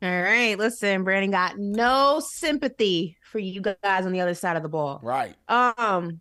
All right, listen, Brandon got no sympathy for you guys on the other side of the ball. Right. Um,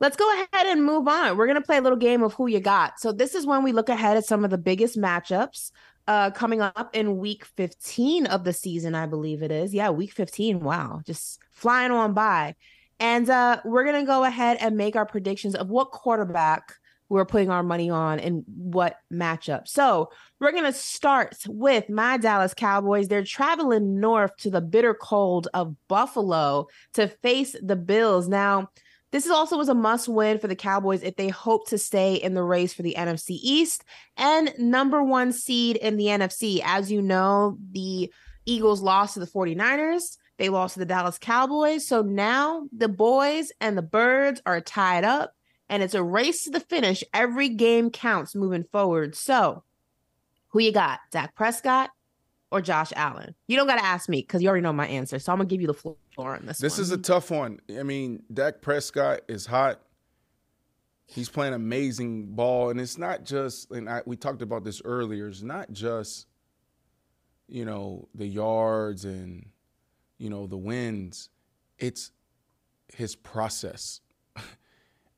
let's go ahead and move on. We're gonna play a little game of who you got. So this is when we look ahead at some of the biggest matchups uh coming up in week 15 of the season, I believe it is. Yeah, week 15. Wow, just flying on by. And uh we're gonna go ahead and make our predictions of what quarterback we're putting our money on and what matchup. So we're to start with my Dallas Cowboys. They're traveling north to the bitter cold of Buffalo to face the Bills. Now, this is also was a must win for the Cowboys if they hope to stay in the race for the NFC East and number one seed in the NFC. As you know, the Eagles lost to the 49ers. They lost to the Dallas Cowboys. So now the boys and the birds are tied up and it's a race to the finish. Every game counts moving forward. So, who you got? Dak Prescott or Josh Allen? You don't got to ask me because you already know my answer. So I'm gonna give you the floor on this. This one. is a tough one. I mean, Dak Prescott is hot. He's playing amazing ball, and it's not just. And I, we talked about this earlier. It's not just, you know, the yards and, you know, the wins. It's his process *laughs*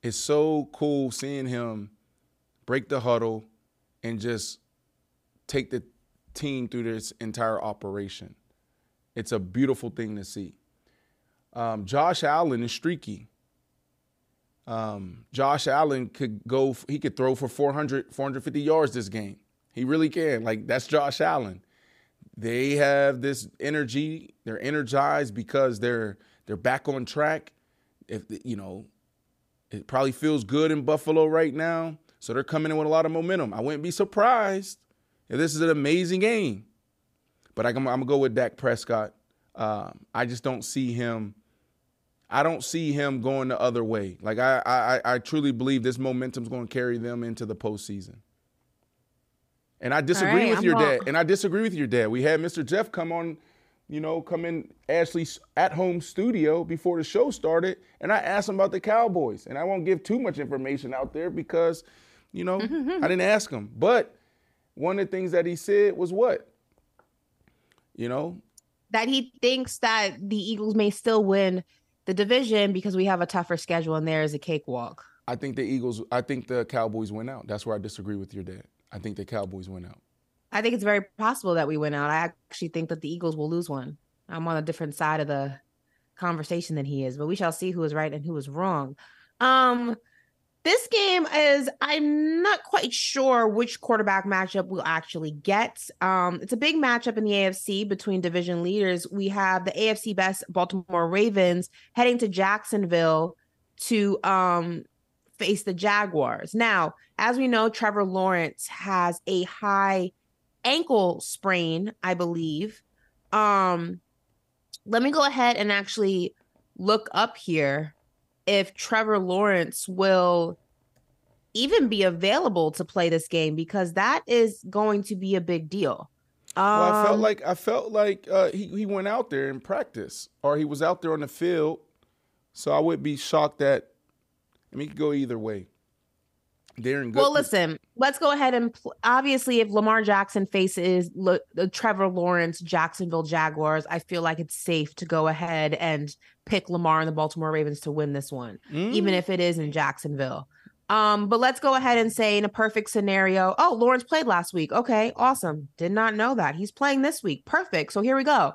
it's so cool seeing him break the huddle and just take the team through this entire operation. It's a beautiful thing to see. Um, Josh Allen is streaky. Um, Josh Allen could go, he could throw for 400, 450 yards this game. He really can. Like, that's Josh Allen. They have this energy. They're energized because they're they're back on track. If you know, it probably feels good in Buffalo right now. So they're coming in with a lot of momentum. I wouldn't be surprised this is an amazing game. But I, am going to go with Dak Prescott. Um, I just don't see him. I don't see him going the other way. Like I, I, I truly believe this momentum is going to carry them into the postseason. And I disagree right, with I'm your dad. And I disagree with your dad. We had Mr. Jeff come on you know, come in Ashley's at home studio before the show started, and I asked him about the Cowboys. And I won't give too much information out there because, you know. *laughs* I didn't ask him. But one of the things that he said was what? You know? That he thinks that the Eagles may still win the division because we have a tougher schedule and there is a cakewalk. I think the Eagles, I think the Cowboys went out. That's where I disagree with your dad. I think the Cowboys went out. I think it's very possible that we went out. I actually think that the Eagles will lose one. I'm on a different side of the conversation than he is, but we shall see who is right and who is wrong. Um, this game is I'm not quite sure which quarterback matchup we'll actually get. Um, it's a big matchup in the AFC between division leaders. We have the AFC best Baltimore Ravens heading to Jacksonville to um face the Jaguars. Now, as we know, Trevor Lawrence has a high ankle sprain, I believe. Um, let me go ahead and actually look up here if Trevor Lawrence will even be available to play this game because that is going to be a big deal. Um, well, I felt um, like I felt like uh, he he went out there in practice, or he was out there on the field. So I would be shocked that. I mean, it could go either way. They're. Well, listen, let's go ahead and pl- obviously, if Lamar Jackson faces the Trevor Lawrence Jacksonville Jaguars, I feel like it's safe to go ahead and pick Lamar and the Baltimore Ravens to win this one, mm. even if it is in Jacksonville. Um, but let's go ahead and say in a perfect scenario, oh, Lawrence played last week. Okay, awesome. Did not know that. He's playing this week. Perfect. So here we go.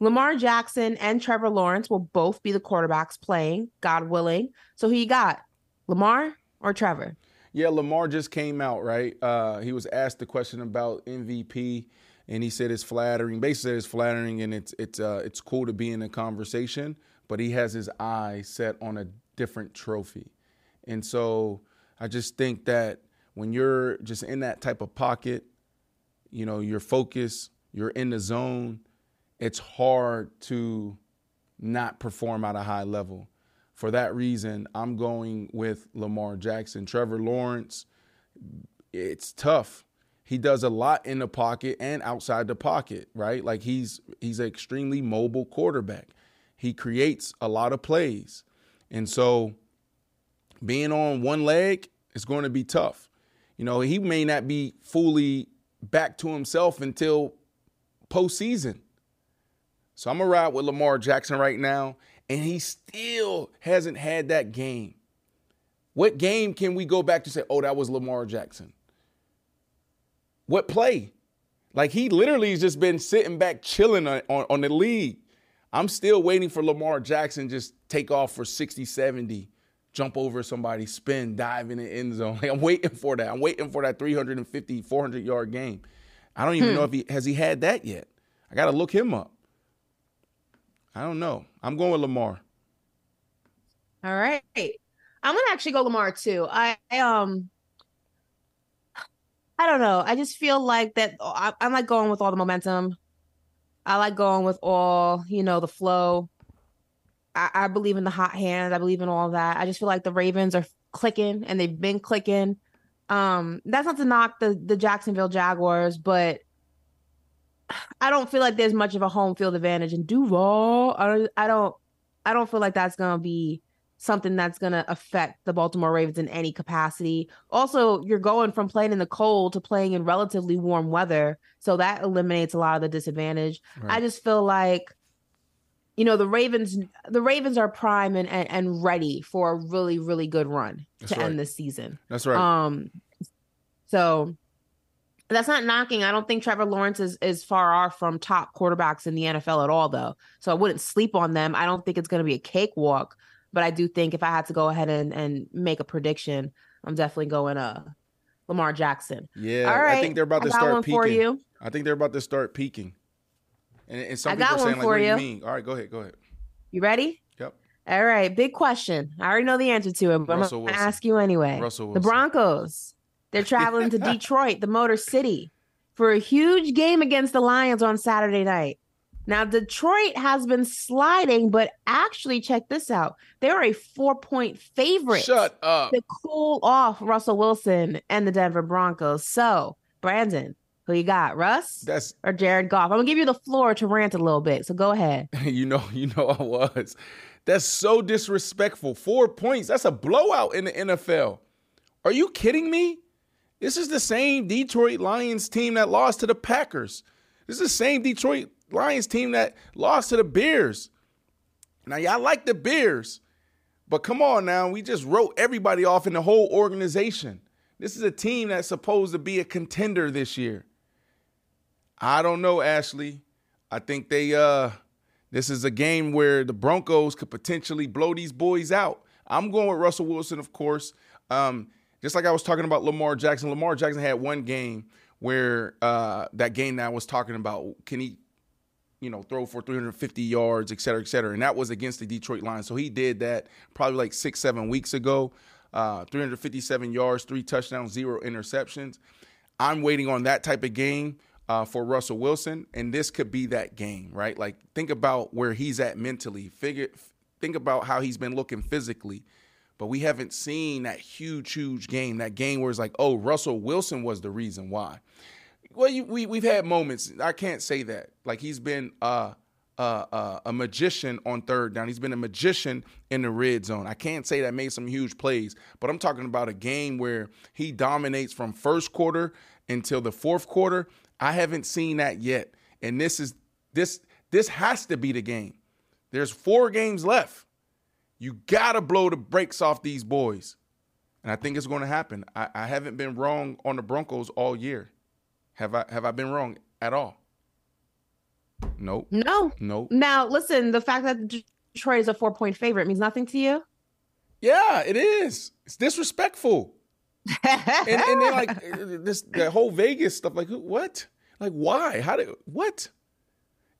Lamar Jackson and Trevor Lawrence will both be the quarterbacks playing, God willing. So who you got? Lamar or Trevor? Yeah, Lamar just came out, right? Uh, he was asked the question about MVP, and he said it's flattering. Basically, it's flattering, and it's it's uh, it's cool to be in a conversation. But he has his eye set on a different trophy. And so I just think that when you're just in that type of pocket, you know, you're focused, you're in the zone, it's hard to not perform at a high level. For that reason, I'm going with Lamar Jackson. Trevor Lawrence, it's tough. He does a lot in the pocket and outside the pocket, right? Like he's he's an extremely mobile quarterback. He creates a lot of plays. And so being on one leg is going to be tough. You know, he may not be fully back to himself until postseason. So I'm gonna ride with Lamar Jackson right now, and he still hasn't had that game. What game can we go back to say, oh, that was Lamar Jackson? What play? Like he literally has just been sitting back chilling on, on, on the league. I'm still waiting for Lamar Jackson just take off for 60, 70, jump over somebody, spin, dive in the end zone. *laughs* Like I'm waiting for that. I'm waiting for that 350, 400 yard game. I don't even Hmm. know if he has he had that yet. I got to look him up. I don't know. I'm going with Lamar. All right. I'm gonna actually go Lamar too. I, I um I don't know. I just feel like that I, I like going with all the momentum. I like going with all, you know, the flow. I, I believe in the hot hand. I believe in all that. I just feel like the Ravens are clicking and they've been clicking. Um, that's not to knock the the Jacksonville Jaguars, but I don't feel like there's much of a home field advantage in Duval. I I don't, I don't feel like that's gonna be something that's gonna affect the Baltimore Ravens in any capacity. Also, you're going from playing in the cold to playing in relatively warm weather, so that eliminates a lot of the disadvantage. I just feel like, you know, the Ravens, the Ravens are prime and and, and ready for a really, really good run That's to right. end this season. That's right. Um, so that's not knocking. I don't think Trevor Lawrence is, is far off from top quarterbacks in the NFL at all, though. So I wouldn't sleep on them. I don't think it's going to be a cakewalk, but I do think if I had to go ahead and, and make a prediction, I'm definitely going uh Lamar Jackson. Yeah, All right. I think they're about to start peaking. for you. I think they're about to start peaking. And, and some I people are saying, like, what do you mean? All right, go ahead, go ahead. You ready? Yep. All right. Big question. I already know the answer to it, but Russell I'm going to Wilson. ask you anyway. Russell The Broncos. They're *laughs* traveling to Detroit, the Motor City, for a huge game against the Lions on Saturday night. Now, Detroit has been sliding, but actually, check this out. They're a four point favorite. Shut up. To cool off Russell Wilson and the Denver Broncos. So, Brandon, who you got, Russ That's or Jared Goff? I'm going to give you the floor to rant a little bit. So, go ahead. *laughs* you know, you know I was. That's so disrespectful. Four points. That's a blowout in the NFL. Are you kidding me? This is the same Detroit Lions team that lost to the Packers. This is the same Detroit Lions team that lost to the Bears. Now, y'all like the Bears, but come on now. We just wrote everybody off in the whole organization. This is a team that's supposed to be a contender this year. I don't know, Ashley. I think they uh this is a game where the Broncos could potentially blow these boys out. I'm going with Russell Wilson, of course. Um, just like I was talking about Lamar Jackson. Lamar Jackson had one game where uh that game that I was talking about, can he, you know, throw for 350 yards, et cetera, et cetera. And that was against the Detroit Lions. So he did that probably like six, seven weeks ago. Uh, 357 yards, three touchdowns, zero interceptions. I'm waiting on that type of game uh, for Russell Wilson, and this could be that game, right? Like, think about where he's at mentally. Figure, think about how he's been looking physically. But we haven't seen that huge, huge game. That game where it's like, oh, Russell Wilson was the reason why. Well, you, we we've had moments. I can't say that. Like he's been uh, uh, uh, a magician on third down. He's been a magician in the red zone. I can't say that made some huge plays, but I'm talking about a game where he dominates from first quarter until the fourth quarter. I haven't seen that yet, and this is this this has to be the game. There's four games left. You gotta blow the brakes off these boys, and I think it's going to happen. I, I haven't been wrong on the Broncos all year. Have I? Have I been wrong at all? Nope. No. Nope. Now, listen, the fact that Detroit is a four point favorite means nothing to you. Yeah, it is. It's disrespectful. *laughs* and, and then like this, the whole Vegas stuff. Like who- what? Like why? How did what?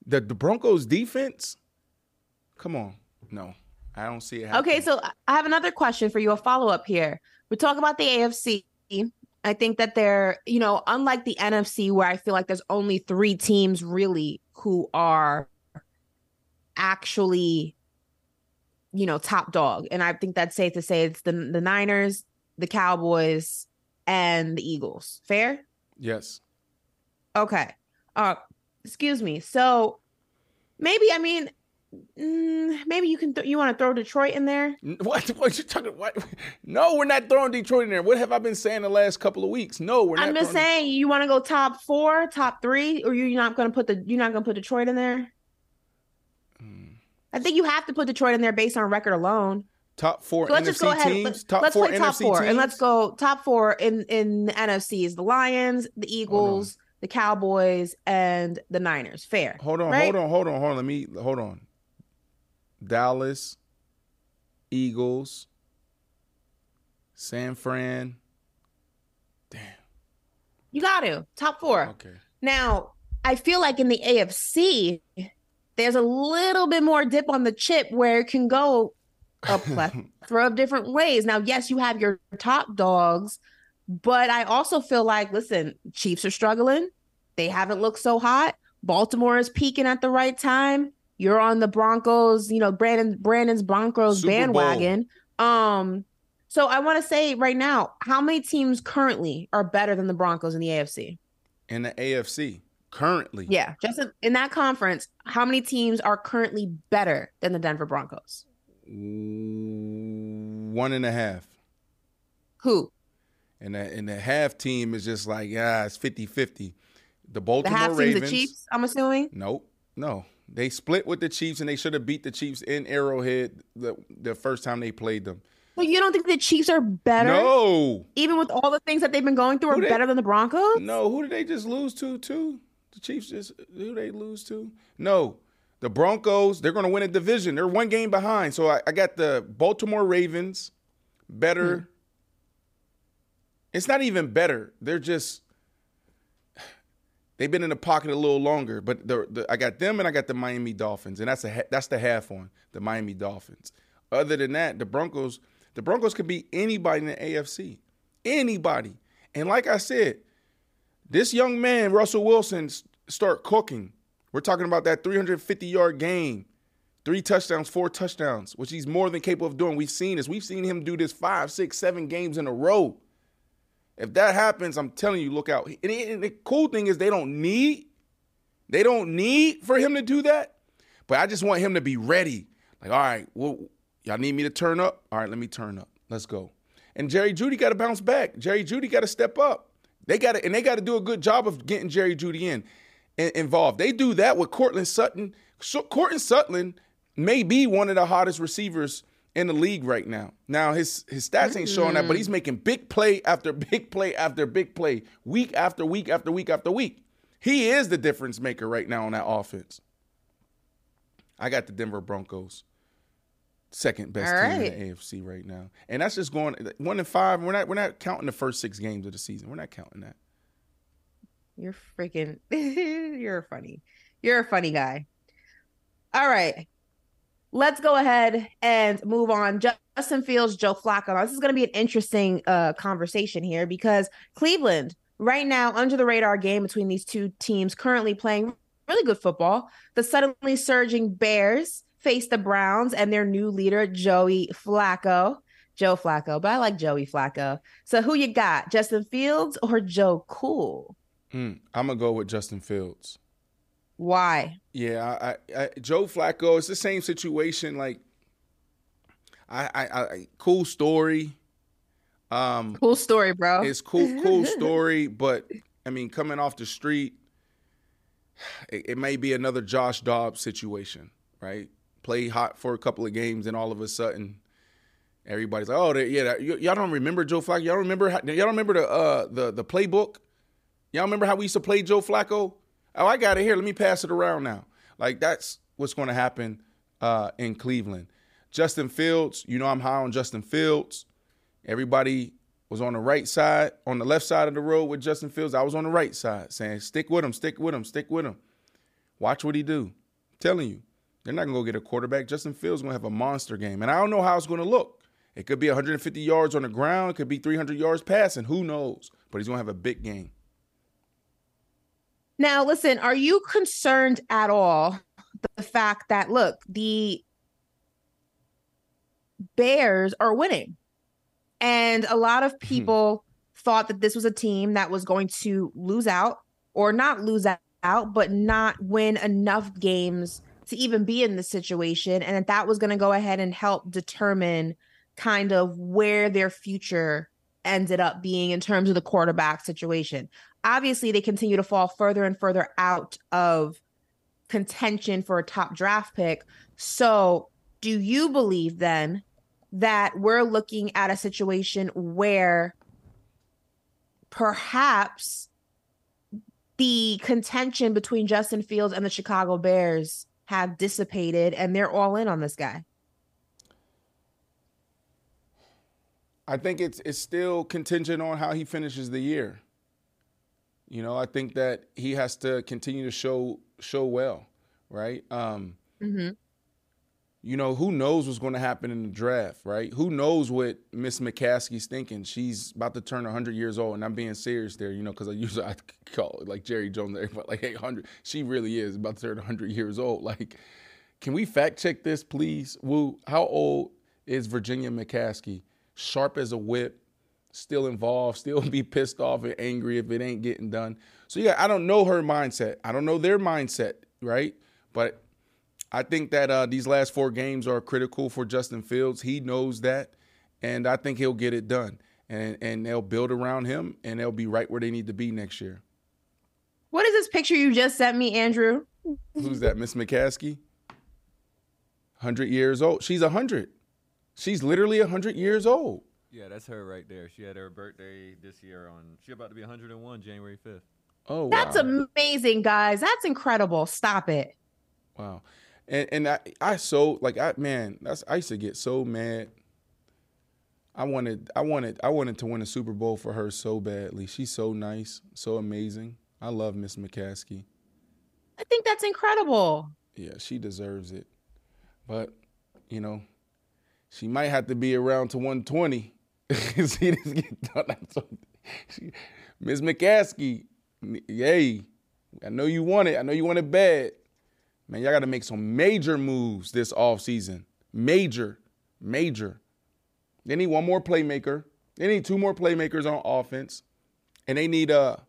The the Broncos defense? Come on, no. I don't see it happening. Okay, so I have another question for you, a follow up here. We talk about the AFC. I think that they're, you know, unlike the NFC, where I feel like there's only three teams really who are actually, you know, top dog. And I think that's safe to say it's the the Niners, the Cowboys, and the Eagles. Fair? Yes. Okay. Uh, excuse me. So maybe I mean, mm, maybe you can th- you want to throw Detroit in there. What? *laughs* What you talking? What? No, we're not throwing Detroit in there. What have I been saying the last couple of weeks? No, we're not. I'm just saying you want to go top four, top three, or you're not going to put the you're not going to put Detroit in there. Hmm. I think you have to put Detroit in there based on record alone. top four So let's NFC just go ahead. teams. Let, top let's play top four, teams. and let's go top four in in the NFC is the Lions, the Eagles, the Cowboys, and the Niners. Fair. Hold on, right? hold on, hold on, hold on. Let me hold on. Dallas, Eagles, San Fran. Damn. You got to top four. Okay. Now, I feel like in the AFC, there's a little bit more dip on the chip where it can go a *laughs* plethora of different ways. Now, yes, you have your top dogs, but I also feel like, listen, Chiefs are struggling. They haven't looked so hot. Baltimore is peaking at the right time. You're on the Broncos, you know, Brandon Brandon's Broncos Super Bowl. bandwagon. Um, so I want to say right now, how many teams currently are better than the Broncos in the AFC? In the AFC currently. Yeah, just in, in that conference, how many teams are currently better than the Denver Broncos? One and a half. Who? And the, and the half team is just like, yeah, it's 50 50. The The Baltimore half team's Ravens. the Chiefs, I'm assuming. Nope. No. They split with the Chiefs and they should have beat the Chiefs in Arrowhead the, the first time they played them. But you don't think the Chiefs are better? No. Even with all the things that they've been going through, are they- better than the Broncos? No, who did they just lose to, too? The Chiefs just, who they lose to? No. The Broncos, they're going to win a division. They're one game behind. So I, I got the Baltimore Ravens better. Hmm. It's not even better. They're just, they've been in the pocket a little longer. But the, the, I got them and I got the Miami Dolphins. And that's, a, that's the half one, the Miami Dolphins. Other than that, the Broncos, the Broncos could be anybody in the AFC. Anybody. And like I said, this young man, Russell Wilson, start cooking. We're talking about that 350 yard game, three touchdowns, four touchdowns, which he's more than capable of doing. We've seen this. We've seen him do this five, six, seven games in a row. If that happens, I'm telling you, look out. And, and the cool thing is they don't need, they don't need for him to do that. But I just want him to be ready. Like, all right, well, y'all need me to turn up? All right, let me turn up. Let's go. And Jerry Jeudy got to bounce back. Jerry Jeudy got to step up. They got to, and they got to do a good job of getting Jerry Jeudy in, in involved. They do that with Courtland Sutton. So Courtland Sutton may be one of the hottest receivers in the league right now. Now his his stats ain't showing that, but he's making big play after big play after big play, week after week after week after week. He is the difference maker right now on that offense. I got the Denver Broncos. Second best All team right. in the AFC right now. And that's just going one and five. We're not we're not counting the first six games of the season. We're not counting that. You're freaking, *laughs* you're funny. You're a funny guy. All right. Let's go ahead and move on. Justin Fields, Joe Flacco. This is going to be an interesting uh, conversation here because Cleveland, right now, under the radar game between these two teams, currently playing really good football. The suddenly surging Bears face the Browns and their new leader, Joey Flacco. Joe Flacco, but I like Joey Flacco. So who you got, Justin Fields or Joe Cool? Mm, I'm gonna go with Justin Fields. Why? Yeah, I, I, Joe Flacco. It's the same situation. Like, I, I, I cool story. Um, Cool story, bro. It's cool, cool *laughs* story. But I mean, coming off the street, it, it may be another Josh Dobbs situation, right? Play hot for a couple of games, and all of a sudden, everybody's like, "Oh, they, yeah, that, y- y'all don't remember Joe Flacco? Y'all remember? How, y'all remember the uh, the the playbook? Y'all remember how we used to play Joe Flacco? Oh, I got it here. Let me pass it around now. Like that's what's going to happen uh, in Cleveland. Justin Fields, you know I'm high on Justin Fields. Everybody was on the right side, on the left side of the road with Justin Fields. I was on the right side saying, stick with him, stick with him, stick with him. Watch what he do. telling you. They're not going to go get a quarterback. Justin Fields to have a monster game. And I don't know how it's going to look. It could be 150 yards on the ground. It could be 300 yards passing. Who knows? But he's going to have a big game. Now, listen, are you concerned at all the fact that, look, the Bears are winning? And a lot of hmm. people thought that this was a team that was going to lose out or not lose out, but not win enough games to even be in this situation. And that that was going to go ahead and help determine kind of where their future ended up being in terms of the quarterback situation. Obviously, they continue to fall further and further out of contention for a top draft pick. So, do you believe then that we're looking at a situation where perhaps the contention between Justin Fields and the Chicago Bears have dissipated and they're all in on this guy? I think it's it's still contingent on how he finishes the year. You know, I think that he has to continue to show show well, right? Um, mm-hmm. You know, who knows what's going to happen in the draft, right? Who knows what Miss McCaskey's thinking? She's about to turn 100 years old, and I'm being serious there, you know, because I usually *laughs* I call it like Jerry Jones, everybody like 800. She really is about to turn 100 years old. Like, can we fact check this, please? Woo, how old is Virginia McCaskey? Sharp as a whip, still involved, still be pissed off and angry if it ain't getting done. So yeah, I don't know her mindset. I don't know their mindset, right? But I think that uh, these last four games are critical for Justin Fields. He knows that, and I think he'll get it done. And and they'll build around him, and they'll be right where they need to be next year. What is this picture you just sent me, Andrew? Who's that, Miss McCaskey? Hundred years old. She's a hundred. She's literally a hundred years old. Yeah, that's her right there. She had her birthday this year on. She about to be 101 January 5th. Oh, wow. That's amazing, guys. That's incredible. Stop it. Wow. And and I I so like I man, that's I used to get so mad. I wanted I wanted I wanted to win a Super Bowl for her so badly. She's so nice, so amazing. I love Miss McCaskey. I think that's incredible. Yeah, she deserves it. But, you know, she might have to be around to 120. *laughs* See this. Miss McCaskey, yay. I know you want it. I know you want it bad. Man, y'all got to make some major moves this offseason. Major, major. They need one more playmaker. They need two more playmakers on offense. And they need a,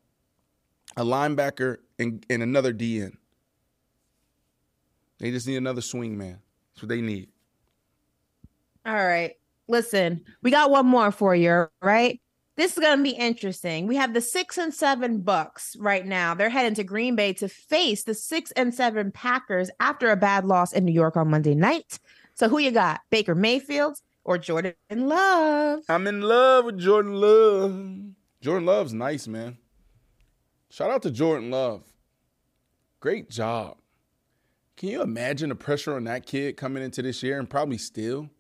a linebacker and, and another DN. They just need another swing man. That's what they need. All right. Listen, we got one more for you, right? This is going to be interesting. We have the six and seven Bucks right now. They're heading to Green Bay to face the six and seven Packers after a bad loss in New York on Monday night. So, who you got? Baker Mayfield or Jordan Love? I'm in love with Jordan Love. Jordan Love's nice, man. Shout out to Jordan Love. Great job. Can you imagine the pressure on that kid coming into this year and probably still?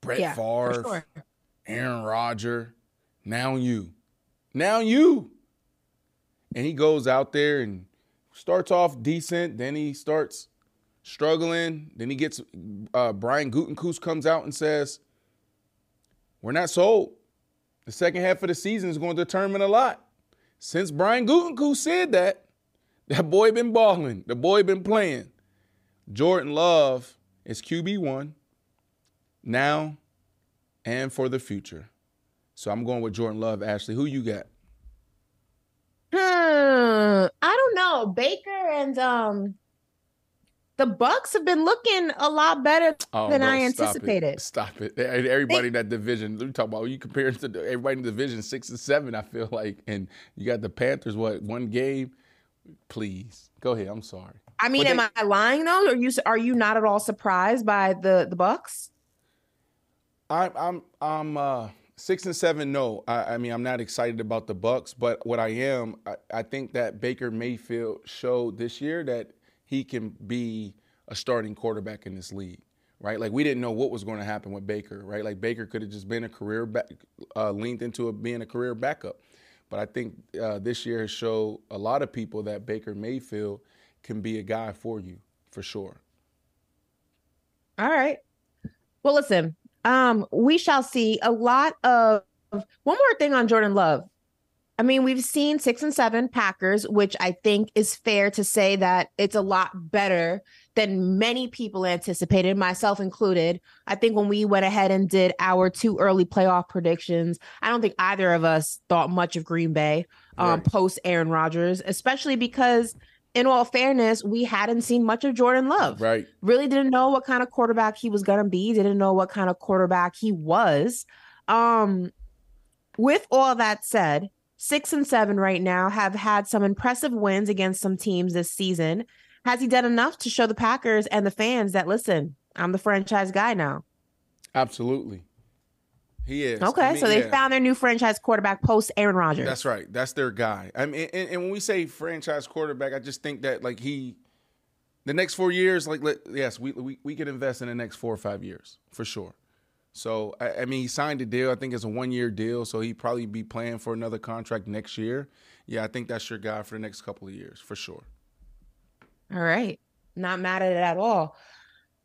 Brett Yeah, Favre, sure. Aaron Rodgers, now you. Now you. And he goes out there and starts off decent, then he starts struggling, then he gets uh, Brian Gutekunst comes out and says, "We're not sold. The second half of the season is going to determine a lot." Since Brian Gutekunst said that, that boy been balling. The boy been playing. Jordan Love is QB one now and for the future. So I'm going with Jordan Love. Ashley, who you got? Hmm, I don't know. Baker and um the Bucks have been looking a lot better Oh, than no, I stop it. anticipated. Stop it. Everybody in that division, you talk about you compare to everybody in the division six and seven, I feel like. And you got the Panthers, what, one game? Please. Go ahead. I'm sorry. I mean, But am they- I lying though? Are you are you not at all surprised by the the Bucks? I'm I'm I'm uh six and seven. No, I, I mean I'm not excited about the Bucks, but what I am, I, I think that Baker Mayfield showed this year that he can be a starting quarterback in this league, right? Like we didn't know what was going to happen with Baker, right? Like Baker could have just been a career back, uh, leaned into a, being a career backup, but I think uh, this year has showed a lot of people that Baker Mayfield can be a guy for you for sure. All right. Well, listen, um, we shall see a lot of one more thing on Jordan Love. I mean, we've seen six and seven Packers, which I think is fair to say that it's a lot better than many people anticipated, myself included. I think when we went ahead and did our two early playoff predictions, I don't think either of us thought much of Green Bay um, right. post Aaron Rodgers, especially because, in all fairness, we hadn't seen much of Jordan Love. Right. Really didn't know what kind of quarterback he was going to be, didn't know what kind of quarterback he was. Um, with all that said, six and seven right now have had some impressive wins against some teams this season. Has he done enough to show the Packers and the fans that listen, I'm the franchise guy now? Absolutely. He is. Okay, I mean, so they yeah. found their new franchise quarterback post Aaron Rodgers. That's right. That's their guy. I mean, and, and, when we say franchise quarterback, I just think that like he, the next four years, like let, yes, we, we we can invest in the next four or five years for sure. So I, I mean, he signed a deal. I think it's a one year deal, so he probably be playing for another contract next year. Yeah, I think that's your guy for the next couple of years for sure. All right. Not mad at it at all.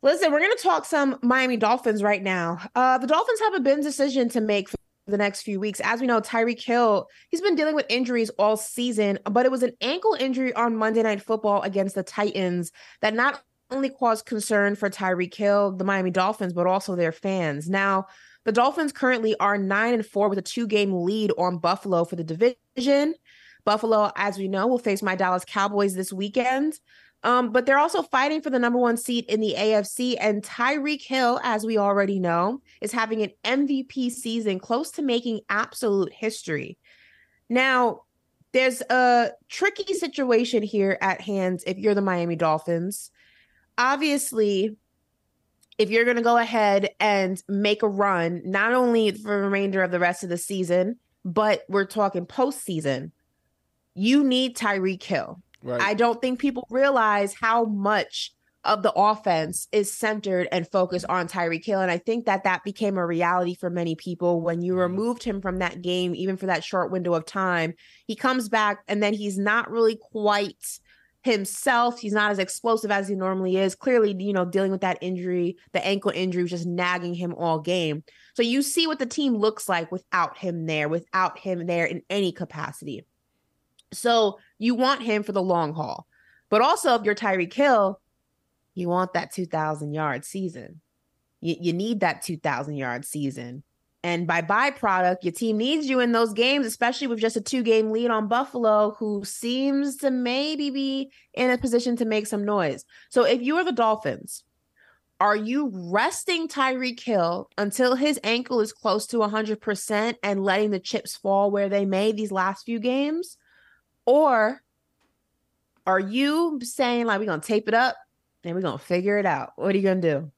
Listen, we're going to talk some Miami Dolphins right now. Uh, the Dolphins have a big decision to make for the next few weeks. As we know, Tyreek Hill, he's been dealing with injuries all season, but it was an ankle injury on Monday Night Football against the Titans that not only caused concern for Tyreek Hill, the Miami Dolphins, but also their fans. Now, the Dolphins currently are nine and four with a two game lead on Buffalo for the division. Buffalo, as we know, will face my Dallas Cowboys this weekend. Um, but they're also fighting for the number one seat in the AFC. And Tyreek Hill, as we already know, is having an MVP season close to making absolute history. Now, there's a tricky situation here at hand if you're the Miami Dolphins. Obviously, if you're going to go ahead and make a run, not only for the remainder of the rest of the season, but we're talking postseason, you need Tyreek Hill. Right. I don't think people realize how much of the offense is centered and focused on Tyreek Hill. And I think that that became a reality for many people when you mm-hmm. removed him from that game, even for that short window of time. He comes back and then he's not really quite himself. He's not as explosive as he normally is. Clearly, you know, dealing with that injury, the ankle injury was just nagging him all game. So you see what the team looks like without him there, without him there in any capacity. So you want him for the long haul. But also, if you're Tyreek Hill, you want that 2,000 yard season. You, you need that 2,000 yard season. And by byproduct, your team needs you in those games, especially with just a two game lead on Buffalo, who seems to maybe be in a position to make some noise. So if you are the Dolphins, are you resting Tyreek Hill until his ankle is close to 100% and letting the chips fall where they may these last few games? Or are you saying like we're gonna tape it up and we're gonna figure it out? What are you gonna do?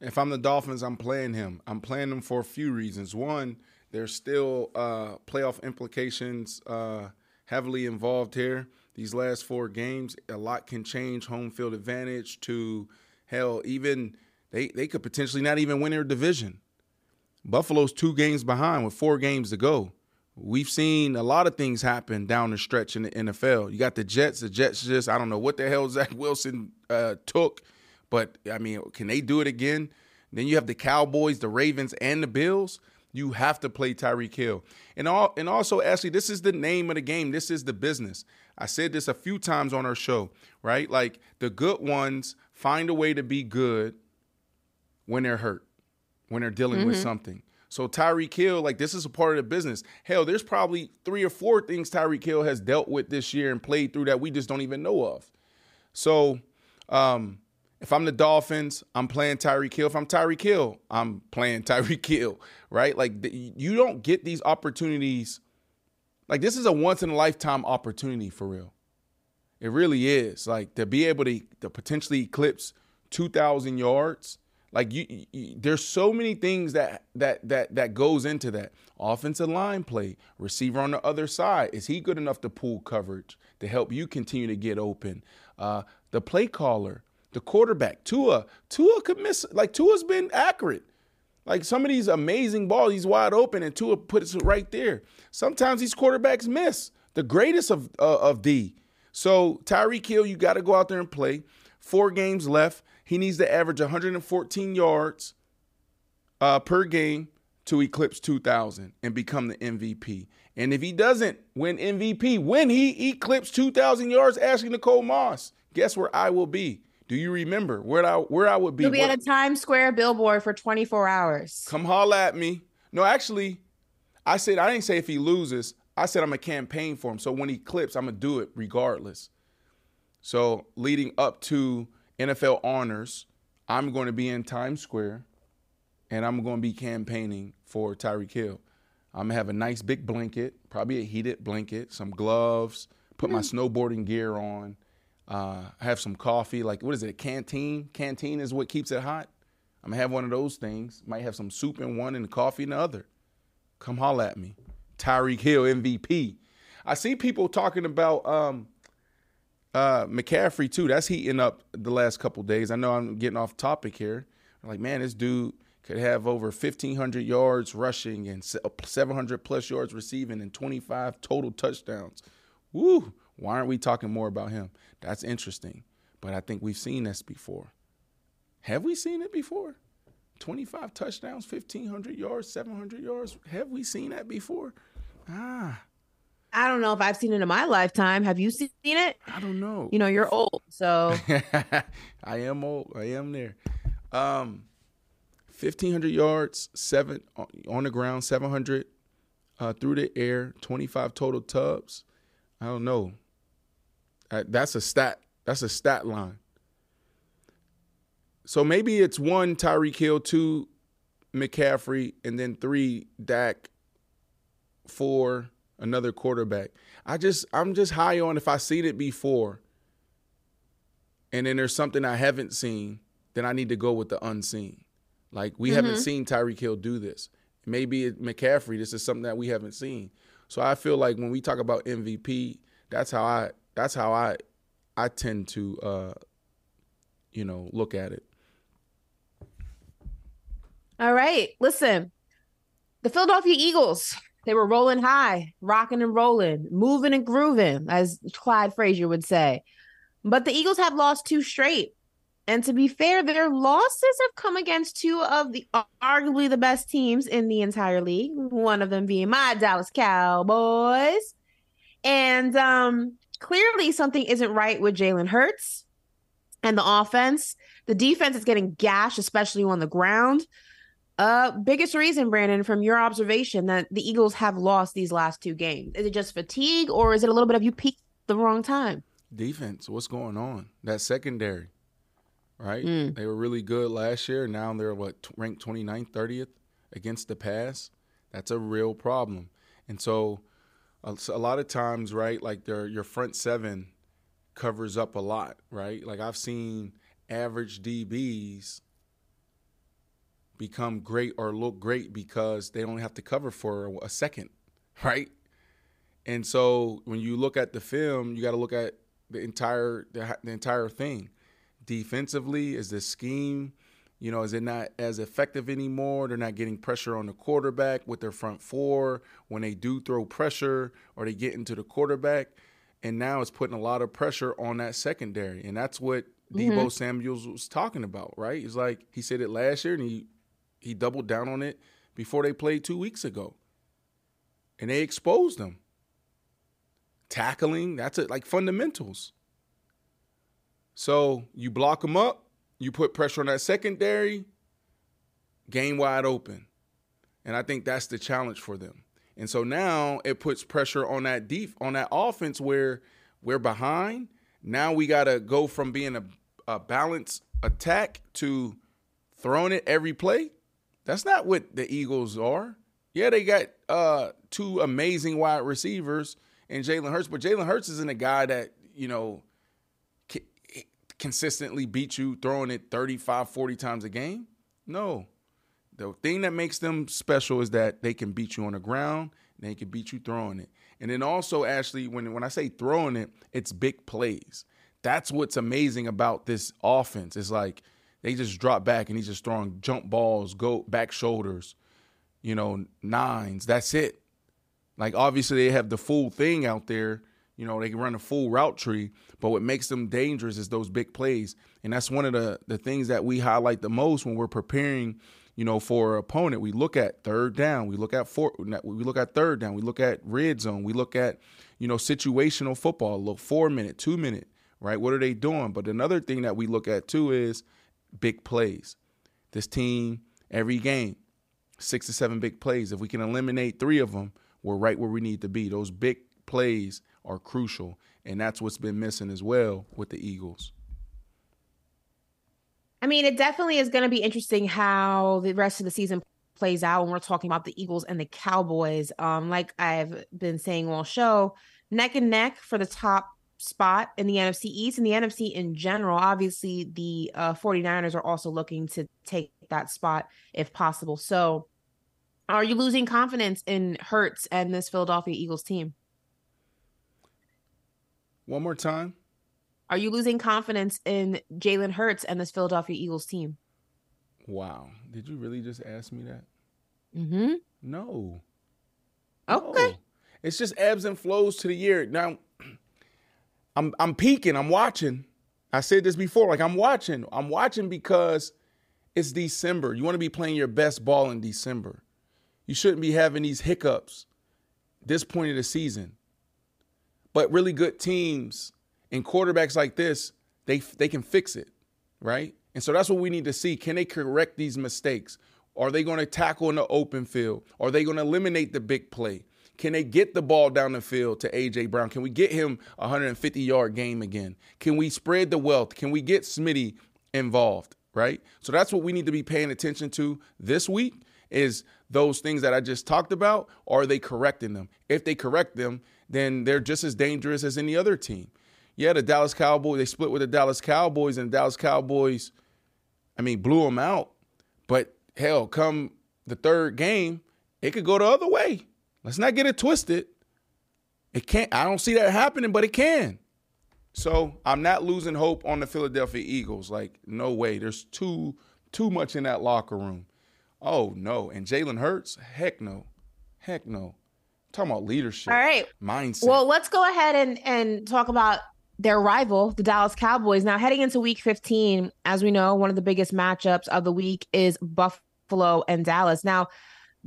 If I'm the Dolphins, I'm playing him. I'm playing him for a few reasons. One, there's still uh, playoff implications uh, heavily involved here. These last four games, a lot can change. Home field advantage to hell, even they they could potentially not even win their division. Buffalo's two games behind with four games to go. We've seen a lot of things happen down the stretch in the NFL. You got the Jets. The Jets just, I don't know what the hell *laughs* Zach Wilson uh, took, but I mean, can they do it again? Then you have the Cowboys, the Ravens, and the Bills. You have to play Tyreek Hill. And all and also, Ashley, this is the name of the game. This is the business. I said this a few times on our show, right? Like the good ones find a way to be good when they're hurt, when they're dealing mm-hmm. with something. So Tyreek Hill, like this is a part of the business. Hell, there's probably three or four things Tyreek Hill has dealt with this year and played through that we just don't even know of. So um, if I'm the Dolphins, I'm playing Tyreek Hill. If I'm Tyreek Hill, I'm playing *laughs* Tyreek Hill, right? Like you don't get these opportunities. Like this is a once in a lifetime opportunity for real. It really is. Like to be able to, to potentially eclipse 2,000 yards like you, you, there's so many things that that that that goes into that. Offensive line play, receiver on the other side. Is he good enough to pull coverage to help you continue to get open? Uh, the play caller, the quarterback, Tua. Tua could miss. Like Tua's been accurate. Like some of these amazing balls, he's wide open, and Tua puts it right there. Sometimes these quarterbacks miss. The greatest of uh, of D. So Tyreek Hill, you got to go out there and play. Four games left he needs to average 114 yards uh, per game to eclipse 2,000 and become the MVP. And if he doesn't win MVP, when he eclipses 2,000 yards, Ashley Nicole Moss, guess where I will be? Do you remember where I where I would be? You'll be at a Times Square billboard for 24 hours. Come holla at me. No, actually, I said I didn't say if he loses. I said I'm a campaign for him. So when he clips, I'm gonna do it regardless. So leading up to NFL honors, I'm going to be in Times Square, and I'm going to be campaigning for Tyreek Hill. I'm gonna have a nice big blanket, probably a heated blanket, some gloves, put my snowboarding gear on, uh, have some coffee. Like what is it? A canteen? Canteen is what keeps it hot. I'm gonna have one of those things. Might have some soup in one and coffee in the other. Come holla at me. Tyreek Hill MVP. I see people talking about um, uh, McCaffrey too. That's heating up the last couple days. I know I'm getting off topic here. like, man, this dude could have over 1,500 yards rushing and 700 plus yards receiving and 25 total touchdowns. Woo! Why aren't we talking more about him? That's interesting. But I think we've seen this before. Have we seen it before? 25 touchdowns, 1,500 yards, 700 yards. Have we seen that before? Ah. I don't know if I've seen it in my lifetime. Have you seen it? I don't know. You know, you're old, so *laughs* I am old. I am there. Um, 1,500 yards, seven on the ground, 700 uh, through the air, 25 total tubs. I don't know. that's a stat. That's a stat line. So maybe it's one Tyreek Hill, two McCaffrey, and then three Dak, four another quarterback. I just I'm just high on if I seen it before, and then there's something I haven't seen, then I need to go with the unseen. Like we mm-hmm. haven't seen Tyreek Hill do this. Maybe McCaffrey, this is something that we haven't seen. So I feel like when we talk about MVP, that's how I that's how I I tend to uh you know look at it. All right. Listen. The Philadelphia Eagles, they were rolling high, rocking and rolling, moving and grooving, as Clyde Frazier would say. But the Eagles have lost two straight. And to be fair, their losses have come against two of the arguably the best teams in the entire league, one of them being my Dallas Cowboys. And um, clearly something isn't right with Jalen Hurts and the offense. The defense is getting gashed, especially on the ground. Uh, biggest reason, Brandon, from your observation, that the Eagles have lost these last two games. Is it just fatigue, or is it a little bit of you peaked the wrong time? Defense. What's going on? That secondary right? Mm. They were really good last year. Now they're what ranked 29th, 30th against the pass. That's a real problem. And so a, a lot of times, right, like their your front seven covers up a lot, right? Like I've seen average DBs become great or look great because they don't have to cover for a second, *laughs* right? And so when you look at the film, you got to look at the entire the, the entire thing defensively? Is the scheme, you know, is it not as effective anymore? They're not getting pressure on the quarterback with their front four when they do throw pressure or they get into the quarterback. And now it's putting a lot of pressure on that secondary. And that's what mm-hmm. Deebo Samuels was talking about, right? He's like he said it last year and he he doubled down on it before they played two weeks ago. And they exposed them. Tackling, that's it, like fundamentals. So you block them up, you put pressure on that secondary, game wide open. And I think that's the challenge for them. And so now it puts pressure on that deep on that offense where we're behind. Now we got to go from being a, a balanced attack to throwing it every play. That's not what the Eagles are. Yeah, they got uh, two amazing wide receivers and Jalen Hurts, but Jalen Hurts isn't a guy that, you know, consistently beat you throwing it 35, 40 times a game. No. The thing that makes them special is that they can beat you on the ground they can beat you throwing it. And then also, Ashley, when, when I say throwing it, it's big plays. That's what's amazing about this offense. It's like they just drop back and he's just throwing jump balls, go back shoulders, you know, nines. That's it. Like obviously they have the full thing out there, You know, they can run a full route tree, but what makes them dangerous is those big plays. And that's one of the the things that we highlight the most when we're preparing, you know, for an opponent. We look at third down, we look at four, we look at third down, we look at red zone, we look at, you know, situational football, look 4 minute, 2 minute, right? What are they doing? But another thing that we look at too is big plays. This team every game, 6 to 7 big plays. If we can eliminate 3 of them, we're right where we need to be. Those big plays are crucial. And that's what's been missing as well with the Eagles. I mean, it definitely is going to be interesting how the rest of the season plays out when we're talking about the Eagles and the Cowboys. Um, like I've been saying all show, neck and neck for the top spot in the NFC East and the NFC in general. Obviously, the uh, 49ers are also looking to take that spot if possible. So, are you losing confidence in Hurts and this Philadelphia Eagles team? One more time. Are you losing confidence in Jalen Hurts and this Philadelphia Eagles team? Wow. Did you really just ask me that? Mm-hmm. No. Okay. No. It's just ebbs and flows to the year. Now, I'm I'm peaking. I'm watching. I said this before. Like I'm watching. I'm watching because it's December. You want to be playing your best ball in December. You shouldn't be having these hiccups this point of the season. But really good teams and quarterbacks like this, they they can fix it, right? And so that's what we need to see. Can they correct these mistakes? Are they going to tackle in the open field? Are they going to eliminate the big play? Can they get the ball down the field to AJ Brown? Can we get him a 150 yard game again? Can we spread the wealth? Can we get Smitty involved? Right? So that's what we need to be paying attention to this week is those things that I just talked about. Are they correcting them? If they correct them, then they're just as dangerous as any other team. Yeah, the Dallas Cowboys, they split with the Dallas Cowboys, and the Dallas Cowboys, I mean, blew them out. But hell, come the third game, it could go the other way. Let's not get it twisted. It can't, I don't see that happening, but it can. So I'm not losing hope on the Philadelphia Eagles. Like, no way. There's too too much in that locker room. Oh no. And Jalen Hurts, heck no. Heck no. talking about leadership. All right. Mindset. Well, let's go ahead and and talk about their rival, the Dallas Cowboys. Now, heading into week 15, as we know, one of the biggest matchups of the week is Buffalo and Dallas. Now,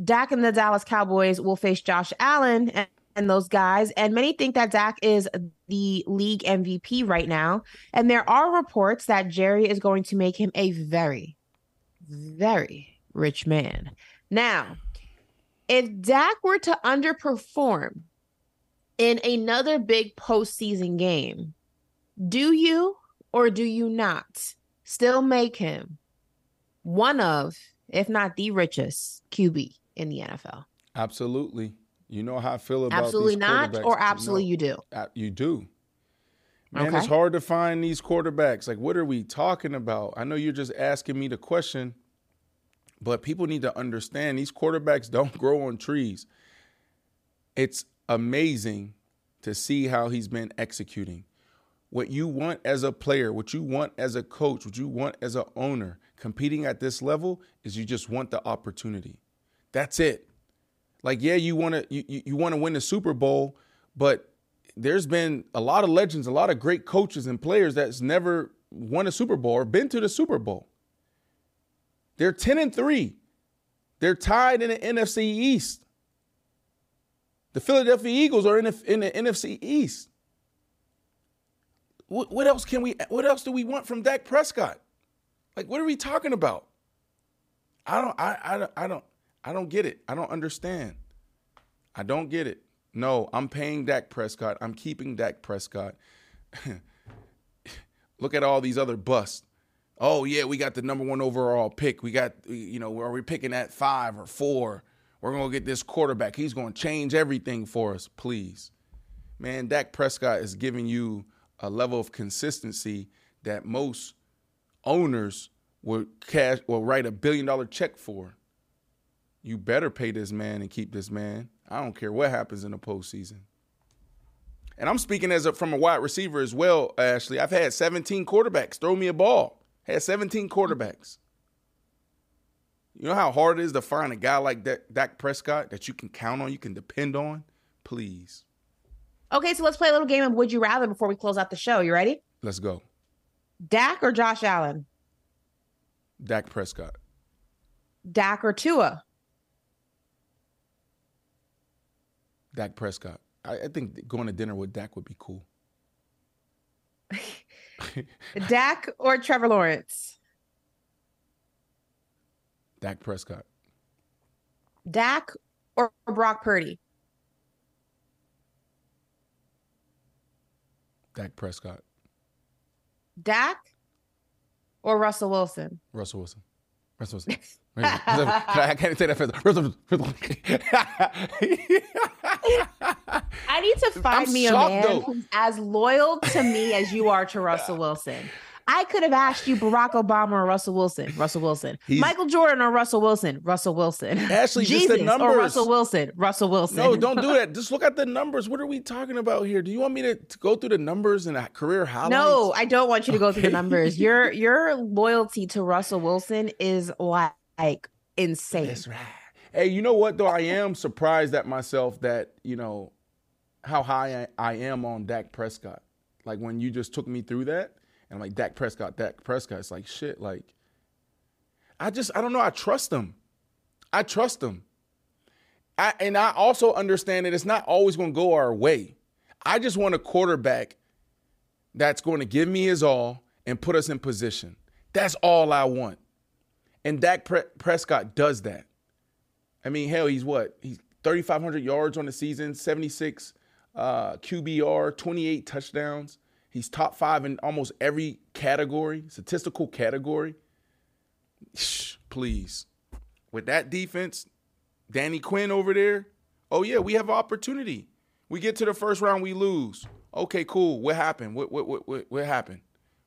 Dak and the Dallas Cowboys will face Josh Allen and, and those guys. And many think that Dak is the league MVP right now. And there are reports that Jerry is going to make him a very, very rich man. Now, if Dak were to underperform in another big postseason game, do you or do you not still make him one of, if not the richest QB in the NFL? Absolutely. You know how I feel about absolutely not, or absolutely you, know, you do. Uh, you do. Man, Okay. it's hard to find these quarterbacks. Like, what are we talking about? I know you're just asking me the question, but people need to understand these quarterbacks don't *laughs* grow on trees. It's amazing to see how he's been executing. What you want as a player, what you want as a coach, what you want as an owner competing at this level is you just want the opportunity. That's it. Like, yeah, you want to you, you, want to win the Super Bowl, but there's been a lot of legends, a lot of great coaches and players that's never won a Super Bowl or been to the Super Bowl. They're 10 and 3. They're tied in the NFC East. The Philadelphia Eagles are in the, in the NFC East. What, what else can we what else do we want from Dak Prescott? Like what are we talking about? I don't I I I don't I don't get it. I don't understand. I don't get it. No, I'm paying Dak Prescott. I'm keeping Dak Prescott. *laughs* Look at all these other busts. Oh yeah, we got the number one overall pick. We got you know, are we picking at five or four? We're gonna get this quarterback. He's gonna change everything for us, please. Man, Dak Prescott is giving you a level of consistency that most owners would cash will write a billion dollar check for. You better pay this man and keep this man. I don't care what happens in the postseason. And I'm speaking as a, from a wide receiver as well, Ashley. I've had 17 quarterbacks throw me a ball. Had 17 quarterbacks. You know how hard it is to find a guy like Dak, Dak Prescott that you can count on, you can depend on? Please. Okay, so let's play a little game of Would You Rather before we close out the show. You ready? Let's go. Dak or Josh Allen? Dak Prescott. Dak or Tua? Dak Prescott. I, I think going to dinner with Dak would be cool. *laughs* Dak or Trevor Lawrence? Dak Prescott. Dak or Brock Purdy? Dak Prescott. Dak or Russell Wilson? Russell Wilson. Russell Wilson. *laughs* *laughs* I can't say that first. *laughs* I need to find I'm me a man though. who's as loyal to me as you are to Russell *laughs* Wilson. I could have asked you Barack Obama or Russell Wilson. Russell Wilson. He's- Michael Jordan or Russell Wilson. Russell Wilson. Ashley, just Jesus the or numbers. Russell Wilson. Russell Wilson. No, don't do that. Just look at the numbers. What are we talking about here? Do you want me to, to go through the numbers and that career highlights? No, I don't want you to go through the numbers. Your your loyalty to Russell Wilson is like, like insane. That's right. Hey, you know what though? I am surprised at myself that you know how high I, I am on Dak Prescott. Like when you just took me through that, and I'm like Dak Prescott, Dak Prescott. It's like shit. Like I just I don't know. I trust him. I trust him. I, and I also understand that it's not always going to go our way. I just want a quarterback that's going to give me his all and put us in position. That's all I want. And Dak Pre- Prescott does that. I mean, hell, he's what? He's 3,500 yards on the season, 76 uh, QBR, 28 touchdowns. He's top five in almost every category, statistical category. Shh, please. With that defense, Danny Quinn over there, oh, yeah, we have opportunity. We get to the first round, we lose. Okay, cool. What happened? What what what what, what happened?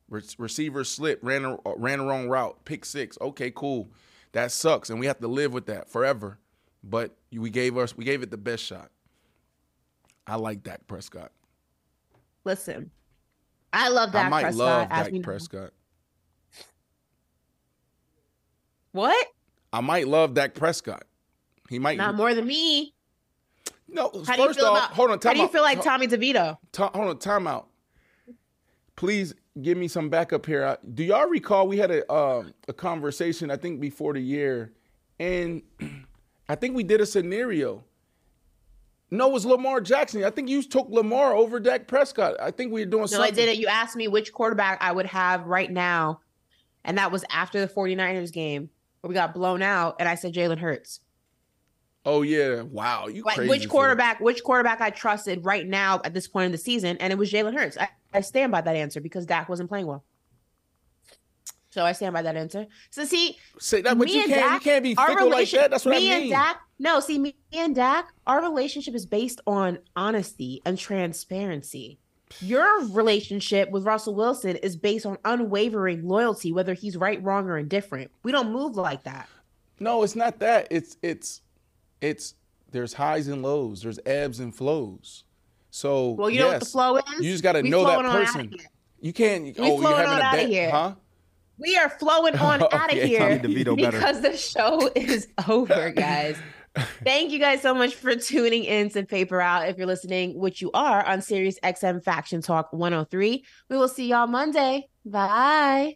Re- receiver slipped, ran a, uh, ran the wrong route, pick six. Okay, cool. That sucks, and we have to live with that forever. But we gave us we gave it the best shot. I like Dak Prescott. Listen, I love Dak I might Prescott. love Dak know. Prescott. What? I might love Dak Prescott. He might Not more than me. No, How do you first feel off, about? hold on. how Time do you out. feel like Tommy DeVito? hold on, time out. Please give me some backup here. Uh, Do y'all recall we had a um, a conversation? I think before the year, and *clears throat* I think we did a scenario. No, it was Lamar Jackson. I think you took Lamar over Dak Prescott. I think we were doing No, something. I did it. You asked me which quarterback I would have right now, and that was after the 49ers game where we got blown out, and I said Jalen Hurts. Oh yeah, wow, you Like which quarterback, which quarterback I trusted right now at this point in the season, and it was Jalen Hurts. I, I stand by that answer because Dak wasn't playing well. So I stand by that answer. So see, Say that, but you can't- you Dak, can't be fickle like that. That's what I mean. me mean. and Dak, no, see, me and Dak, our relationship is based on honesty and transparency. Your relationship with Russell Wilson is based on unwavering loyalty, whether he's right, wrong, or indifferent. We don't move like that. No, it's not that. It's it's it's there's highs and lows. There's ebbs and flows. So Well, you know what the yes, flow is? You just got to know that flowing on outta person. You can't. We oh, you're flowing having on a outta bet, here. huh? We are flowing *laughs* on out of Okay, here Tommy DeVito better. because the show is *laughs* over, guys. Thank you guys so much for tuning in to Paper Route. If you're listening, which you are on Sirius XM Faction Talk 103, we will see y'all Monday. Bye.